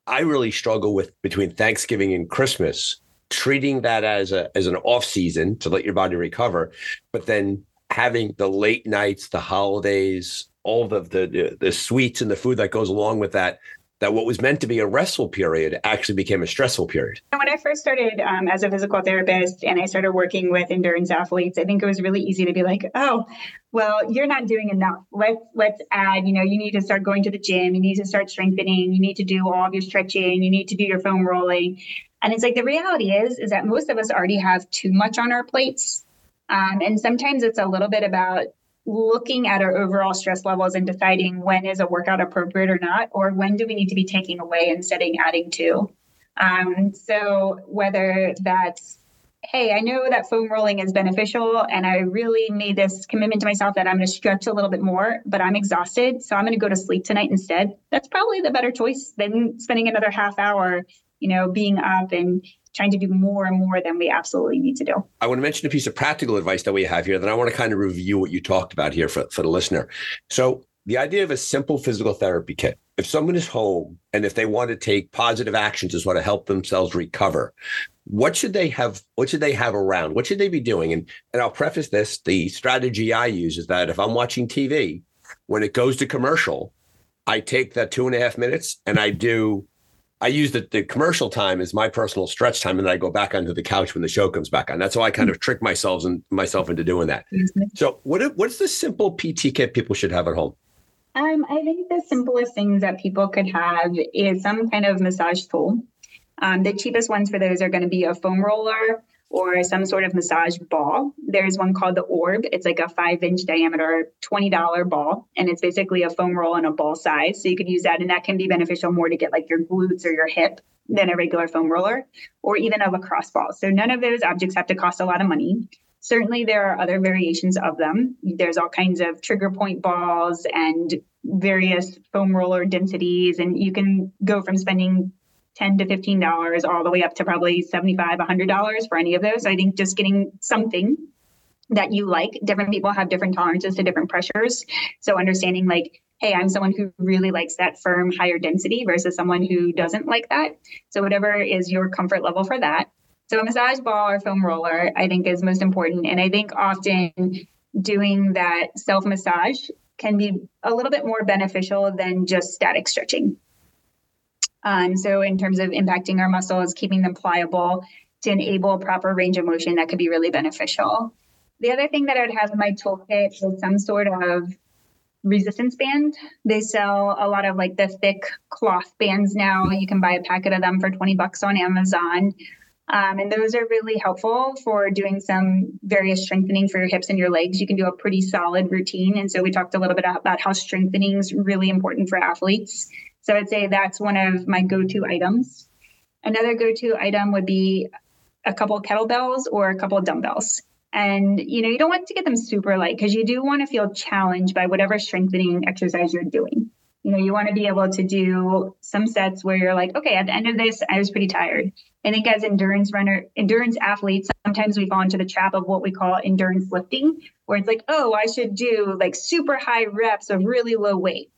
I really struggle with between Thanksgiving and Christmas, treating that as a as an off season to let your body recover, but then having the late nights, the holidays, all the the the sweets and the food that goes along with that that what was meant to be a restful period actually became a stressful period. When I first started um, as a physical therapist and I started working with endurance athletes, I think it was really easy to be like, oh, well, you're not doing enough. Let's let's add. You know, you need to start going to the gym. You need to start strengthening. You need to do all of your stretching. You need to do your foam rolling. And it's like the reality is is that most of us already have too much on our plates. Um, and sometimes it's a little bit about looking at our overall stress levels and deciding when is a workout appropriate or not, or when do we need to be taking away instead of adding to. Um, so whether that's hey, I know that foam rolling is beneficial, and I really made this commitment to myself that I'm going to stretch a little bit more, but I'm exhausted, so I'm going to go to sleep tonight instead. That's probably the better choice than spending another half hour, you know, being up and trying to do more and more than we absolutely need to do. I want to mention a piece of practical advice that we have here. Then I want to kind of review what you talked about here for, for the listener. So, the idea of a simple physical therapy kit. If someone is home and if they want to take positive actions as want to help themselves recover, what should they have? What should they have around? What should they be doing? And and I'll preface this: the strategy I use is that if I'm watching TV, when it goes to commercial, I take that two and a half minutes and I do I use the, the commercial time as my personal stretch time, and then I go back onto the couch when the show comes back on. That's how I kind of trick myself and myself into doing that. So, what what's the simple PT kit people should have at home? Um, I think the simplest things that people could have is some kind of massage tool. Um, the cheapest ones for those are going to be a foam roller or some sort of massage ball. There's one called the Orb. It's like a five inch diameter, $20 ball. And it's basically a foam roll in a ball size. So you could use that. And that can be beneficial more to get like your glutes or your hip than a regular foam roller or even of a lacrosse ball. So none of those objects have to cost a lot of money. Certainly, there are other variations of them. There's all kinds of trigger point balls and various foam roller densities. And you can go from spending 10 to 15 dollars all the way up to probably $75, 100 dollars for any of those. I think just getting something that you like. Different people have different tolerances to different pressures. So understanding like hey i'm someone who really likes that firm higher density versus someone who doesn't like that. So whatever is your comfort level for that. So a massage ball or foam roller i think is most important. And i think often doing that self massage can be a little bit more beneficial than just static stretching um, so, in terms of impacting our muscles, keeping them pliable, to enable proper range of motion that could be really beneficial. The other thing that I would have in my toolkit is some sort of resistance band. They sell a lot of like the thick cloth bands now. You can buy a packet of them for 20 bucks on Amazon. Um, and those are really helpful for doing some various strengthening for your hips and your legs. You can do a pretty solid routine. And so we talked a little bit about how strengthening is really important for athletes. So I'd say that's one of my go to items. Another go to item would be a couple kettlebells or a couple dumbbells. And you know, you don't want to get them super light because you do want to feel challenged by whatever strengthening exercise you're doing. You know, you want to be able to do some sets where you're like, okay, at the end of this, I was pretty tired. I think as endurance runner, endurance athletes, sometimes we fall into the trap of what we call endurance lifting, where it's like, oh, I should do like super high reps of really low weight.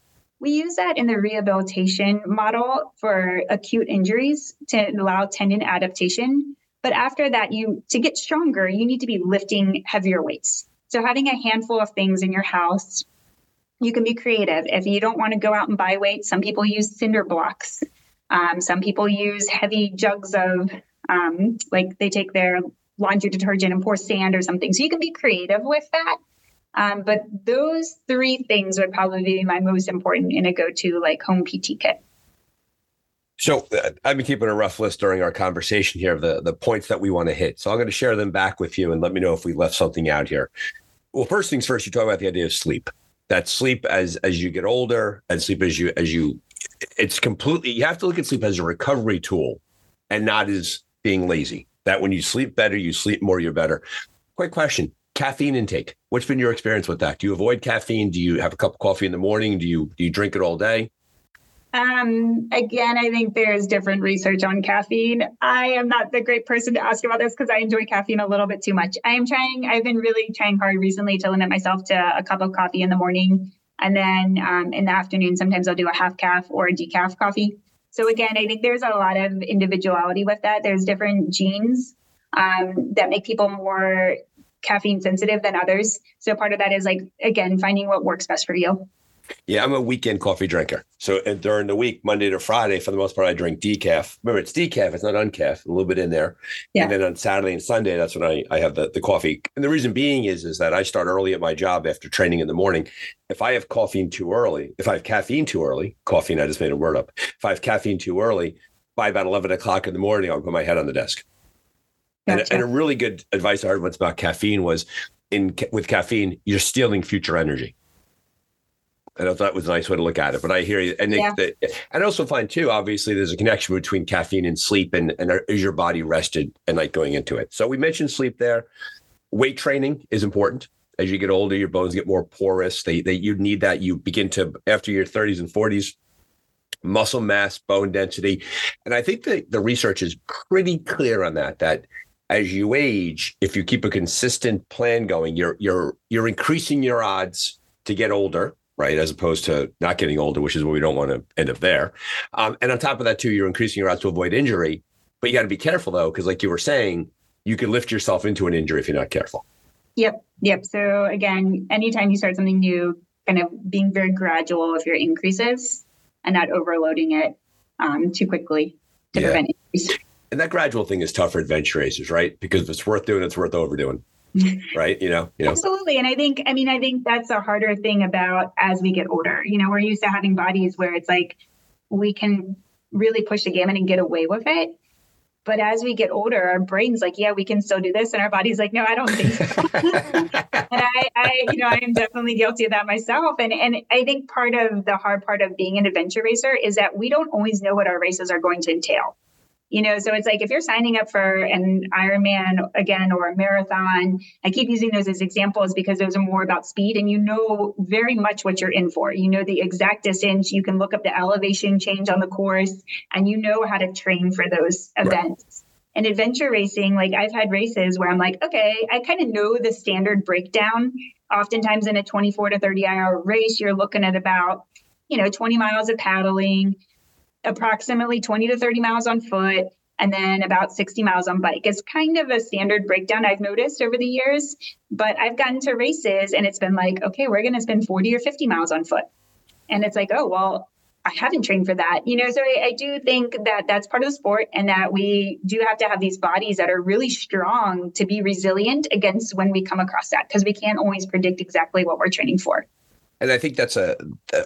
We use that in the rehabilitation model for acute injuries to allow tendon adaptation. But after that, you to get stronger, you need to be lifting heavier weights. So having a handful of things in your house, you can be creative. If you don't want to go out and buy weights, some people use cinder blocks. Um, some people use heavy jugs of um, like they take their laundry detergent and pour sand or something. So you can be creative with that. Um, but those three things would probably be my most important in a go-to like home PT kit. So uh, I've been keeping a rough list during our conversation here of the, the points that we want to hit. So I'm going to share them back with you and let me know if we left something out here. Well, first things first, you talk about the idea of sleep. That sleep as as you get older, and sleep as you as you, it's completely. You have to look at sleep as a recovery tool, and not as being lazy. That when you sleep better, you sleep more, you're better. Quick question: caffeine intake. What's been your experience with that? Do you avoid caffeine? Do you have a cup of coffee in the morning? Do you do you drink it all day? Um, again, I think there's different research on caffeine. I am not the great person to ask about this because I enjoy caffeine a little bit too much. I am trying, I've been really trying hard recently to limit myself to a cup of coffee in the morning. And then um, in the afternoon, sometimes I'll do a half caf or a decaf coffee. So again, I think there's a lot of individuality with that. There's different genes um, that make people more caffeine sensitive than others. So part of that is like, again, finding what works best for you. Yeah, I'm a weekend coffee drinker. So during the week, Monday to Friday, for the most part, I drink decaf. Remember, it's decaf; it's not uncaf. A little bit in there. Yeah. And then on Saturday and Sunday, that's when I, I have the, the coffee. And the reason being is is that I start early at my job after training in the morning. If I have caffeine too early, if I have caffeine too early, caffeine, I just made a word up. If I have caffeine too early, by about eleven o'clock in the morning, I'll put my head on the desk. Gotcha. And, and a really good advice I heard once about caffeine was in with caffeine, you're stealing future energy. And I thought it was a nice way to look at it. But I hear you. And, yeah. the, and I also find, too, obviously, there's a connection between caffeine and sleep. And, and is your body rested at night going into it? So we mentioned sleep there. Weight training is important. As you get older, your bones get more porous. They, they you need that. You begin to, after your 30s and 40s, muscle mass, bone density. And I think that the research is pretty clear on that, that as you age, if you keep a consistent plan going, you're you're you're increasing your odds to get older right? As opposed to not getting older, which is what we don't want to end up there. Um, and on top of that, too, you're increasing your odds to avoid injury. But you got to be careful though, because like you were saying, you could lift yourself into an injury if you're not careful. Yep. Yep. So again, anytime you start something new, kind of being very gradual with your increases and not overloading it um, too quickly to yeah. prevent injuries. And that gradual thing is tough for adventure racers, right? Because if it's worth doing, it's worth overdoing. *laughs* right? You know you know? Absolutely. And i think i mean i think that's a harder thing about as we get older. You know we're used to having bodies where it's like we can really push the gamut and get away with it. But as we get older our brains like yeah we can still do this. And our body's like no i don't think so. *laughs* And i i you know i am definitely guilty of that myself. And and i think part of the hard part of being an adventure racer is that we don't always know what our races are going to entail you know so it's like if you're signing up for an ironman again or a marathon i keep using those as examples because those are more about speed and you know very much what you're in for you know the exact distance you can look up the elevation change on the course and you know how to train for those events right. And adventure racing, like I've had races where I'm like, okay, I kind of know the standard breakdown. Oftentimes in a 24 to 30 hour race, you're looking at about, you know, 20 miles of paddling, approximately 20 to 30 miles on foot, and then about 60 miles on bike. It's kind of a standard breakdown I've noticed over the years. But I've gotten to races and it's been like, okay, we're going to spend 40 or 50 miles on foot. And it's like, oh, well, I haven't trained for that, you know. So I, I, do think that that's part of the sport, and that we do have to have these bodies that are really strong to be resilient against when we come across that, because we can't always predict exactly what we're training for. And I think that's a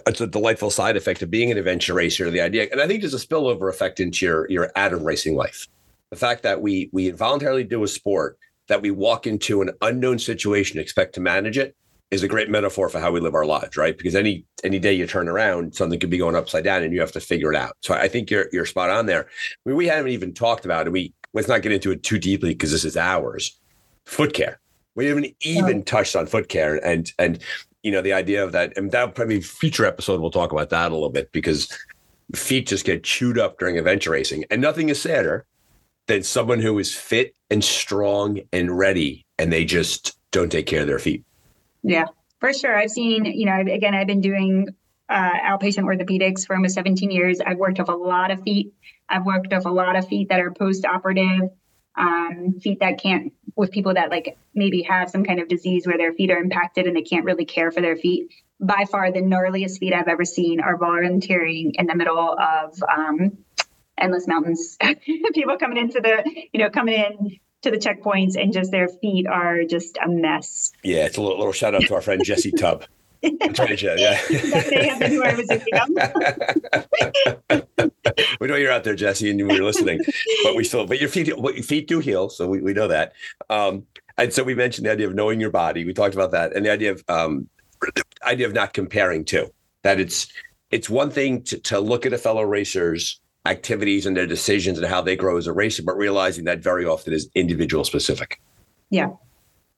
it's a delightful side effect of being an adventure racer. The idea, and I think there's a spillover effect into your your atom racing life. The fact that we we involuntarily do a sport that we walk into an unknown situation, expect to manage it, is a great metaphor for how we live our lives, right? Because any any day you turn around, something could be going upside down, and you have to figure it out. So I think you're you're spot on there. I mean, we haven't even talked about it. We let's not get into it too deeply because this is ours. Foot care. We haven't even touched on foot care, and and you know the idea of that. And that probably future episode we'll talk about that a little bit because feet just get chewed up during adventure racing, and nothing is sadder than someone who is fit and strong and ready, and they just don't take care of their feet. Yeah, for sure. I've seen, you know, again, I've been doing uh, outpatient orthopedics for almost 17 years. I've worked with a lot of feet. I've worked with a lot of feet that are post operative, um, feet that can't, with people that like maybe have some kind of disease where their feet are impacted and they can't really care for their feet. By far, the gnarliest feet I've ever seen are volunteering in the middle of um, endless mountains. *laughs* people coming into the, you know, coming in to the checkpoints and just their feet are just a mess. Yeah, it's a little, little shout out to our friend Jesse Tubb. Yeah. *laughs* *laughs* we know you're out there, Jesse, and we are listening, but we still, but your feet, your feet do heal, so we, we know that. Um, and so we mentioned the idea of knowing your body. We talked about that, and the idea of um, idea of not comparing too. That it's it's one thing to, to look at a fellow racer's activities and their decisions and how they grow as a racer, but realizing that very often is individual specific. Yeah,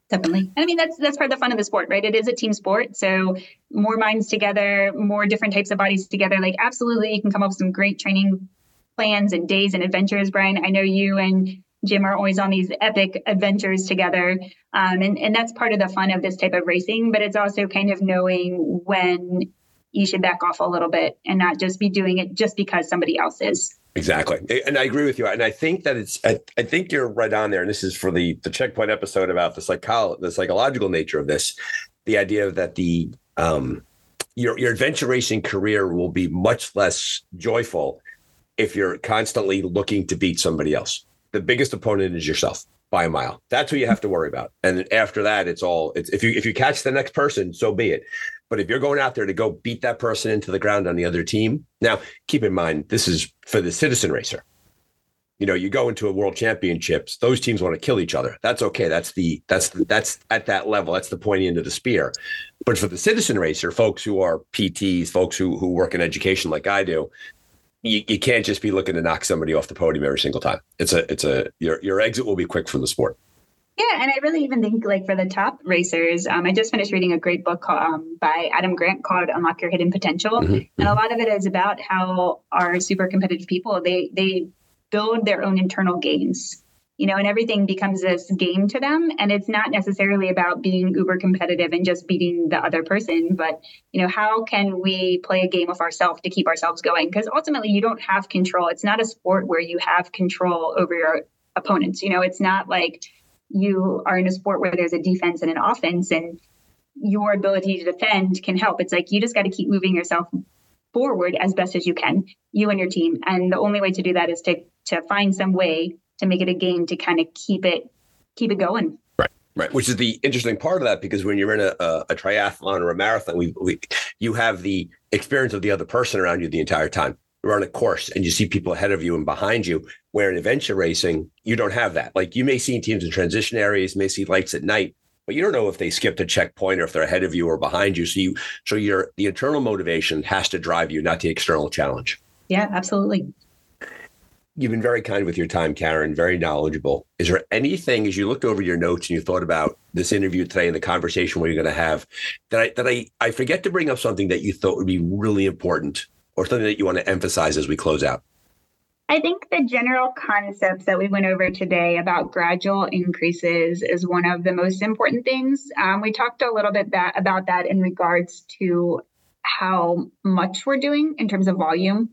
definitely. I mean, that's that's part of the fun of the sport, right? It is a team sport, so more minds together, more different types of bodies together. Like, absolutely, you can come up with some great training plans and days and adventures. Brian, I know you and Jim are always on these epic adventures together, um, and and that's part of the fun of this type of racing. But it's also kind of knowing when you should back off a little bit and not just be doing it just because somebody else is. Exactly. And I agree with you. And I think that it's, I, I think you're right on there. And this is for the, the checkpoint episode about the psycholo- the psychological nature of this, the idea that the, um, your, your adventure racing career will be much less joyful if you're constantly looking to beat somebody else. The biggest opponent is yourself by a mile. That's who you have to worry about. And after that, it's all it's if you if you catch the next person, so be it. But if you're going out there to go beat that person into the ground on the other team, now keep in mind this is for the citizen racer. You know, you go into a world championships; those teams want to kill each other. That's okay. That's the that's the, that's at that level. That's the pointy end of the spear. But for the citizen racer, folks who are PTs, folks who who work in education like I do, you, you can't just be looking to knock somebody off the podium every single time. It's a it's a your your exit will be quick from the sport. Yeah, and I really even think like for the top racers, um, I just finished reading a great book um, by Adam Grant called "Unlock Your Hidden Potential," mm-hmm. and a mm-hmm. lot of it is about how our super competitive people they they build their own internal games, you know, and everything becomes this game to them, and it's not necessarily about being uber competitive and just beating the other person, but you know, how can we play a game of ourselves to keep ourselves going? Because ultimately, you don't have control. It's not a sport where you have control over your opponents. You know, it's not like you are in a sport where there's a defense and an offense and your ability to defend can help. It's like you just got to keep moving yourself forward as best as you can, you and your team. And the only way to do that is to to find some way to make it a game to kind of keep it keep it going. Right. Right, which is the interesting part of that because when you're in a, a, a triathlon or a marathon, we, we you have the experience of the other person around you the entire time on a course and you see people ahead of you and behind you. Where in adventure racing, you don't have that. Like you may see teams in transition areas, may see lights at night, but you don't know if they skipped a checkpoint or if they're ahead of you or behind you. So you, so your the internal motivation has to drive you, not the external challenge. Yeah, absolutely. You've been very kind with your time, Karen. Very knowledgeable. Is there anything as you looked over your notes and you thought about this interview today and the conversation we're going to have that I that I I forget to bring up something that you thought would be really important or something that you want to emphasize as we close out? I think the general concepts that we went over today about gradual increases is one of the most important things. Um, we talked a little bit that, about that in regards to how much we're doing in terms of volume,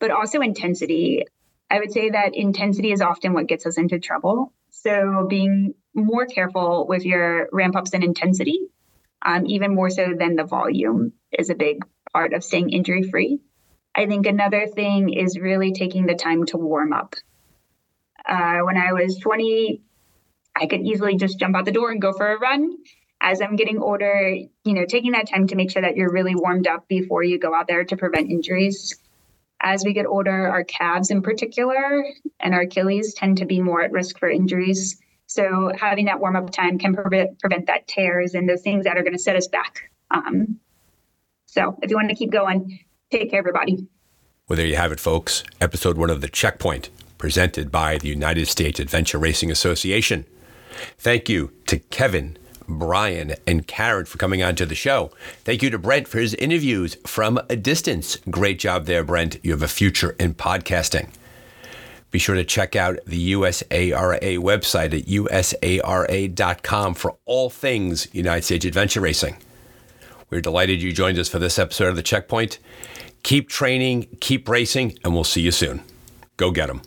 but also intensity. I would say that intensity is often what gets us into trouble. So being more careful with your ramp ups in intensity, um, even more so than the volume, is a big part of staying injury free. I think another thing is really taking the time to warm up. Uh, when I was 20, I could easily just jump out the door and go for a run. As I'm getting older, you know, taking that time to make sure that you're really warmed up before you go out there to prevent injuries. As we get older, our calves in particular and our Achilles tend to be more at risk for injuries. So having that warm up time can prevent prevent that tears and those things that are going to set us back. Um, so if you want to keep going, take care, everybody. Well, there you have it, folks. Episode one of The Checkpoint, presented by the United States Adventure Racing Association. Thank you to Kevin, Brian, and Karen for coming on to the show. Thank you to Brent for his interviews from a distance. Great job there, Brent. You have a future in podcasting. Be sure to check out the USARA website at usara.com for all things United States Adventure Racing. We're delighted you joined us for this episode of The Checkpoint. Keep training, keep racing, and we'll see you soon. Go get them.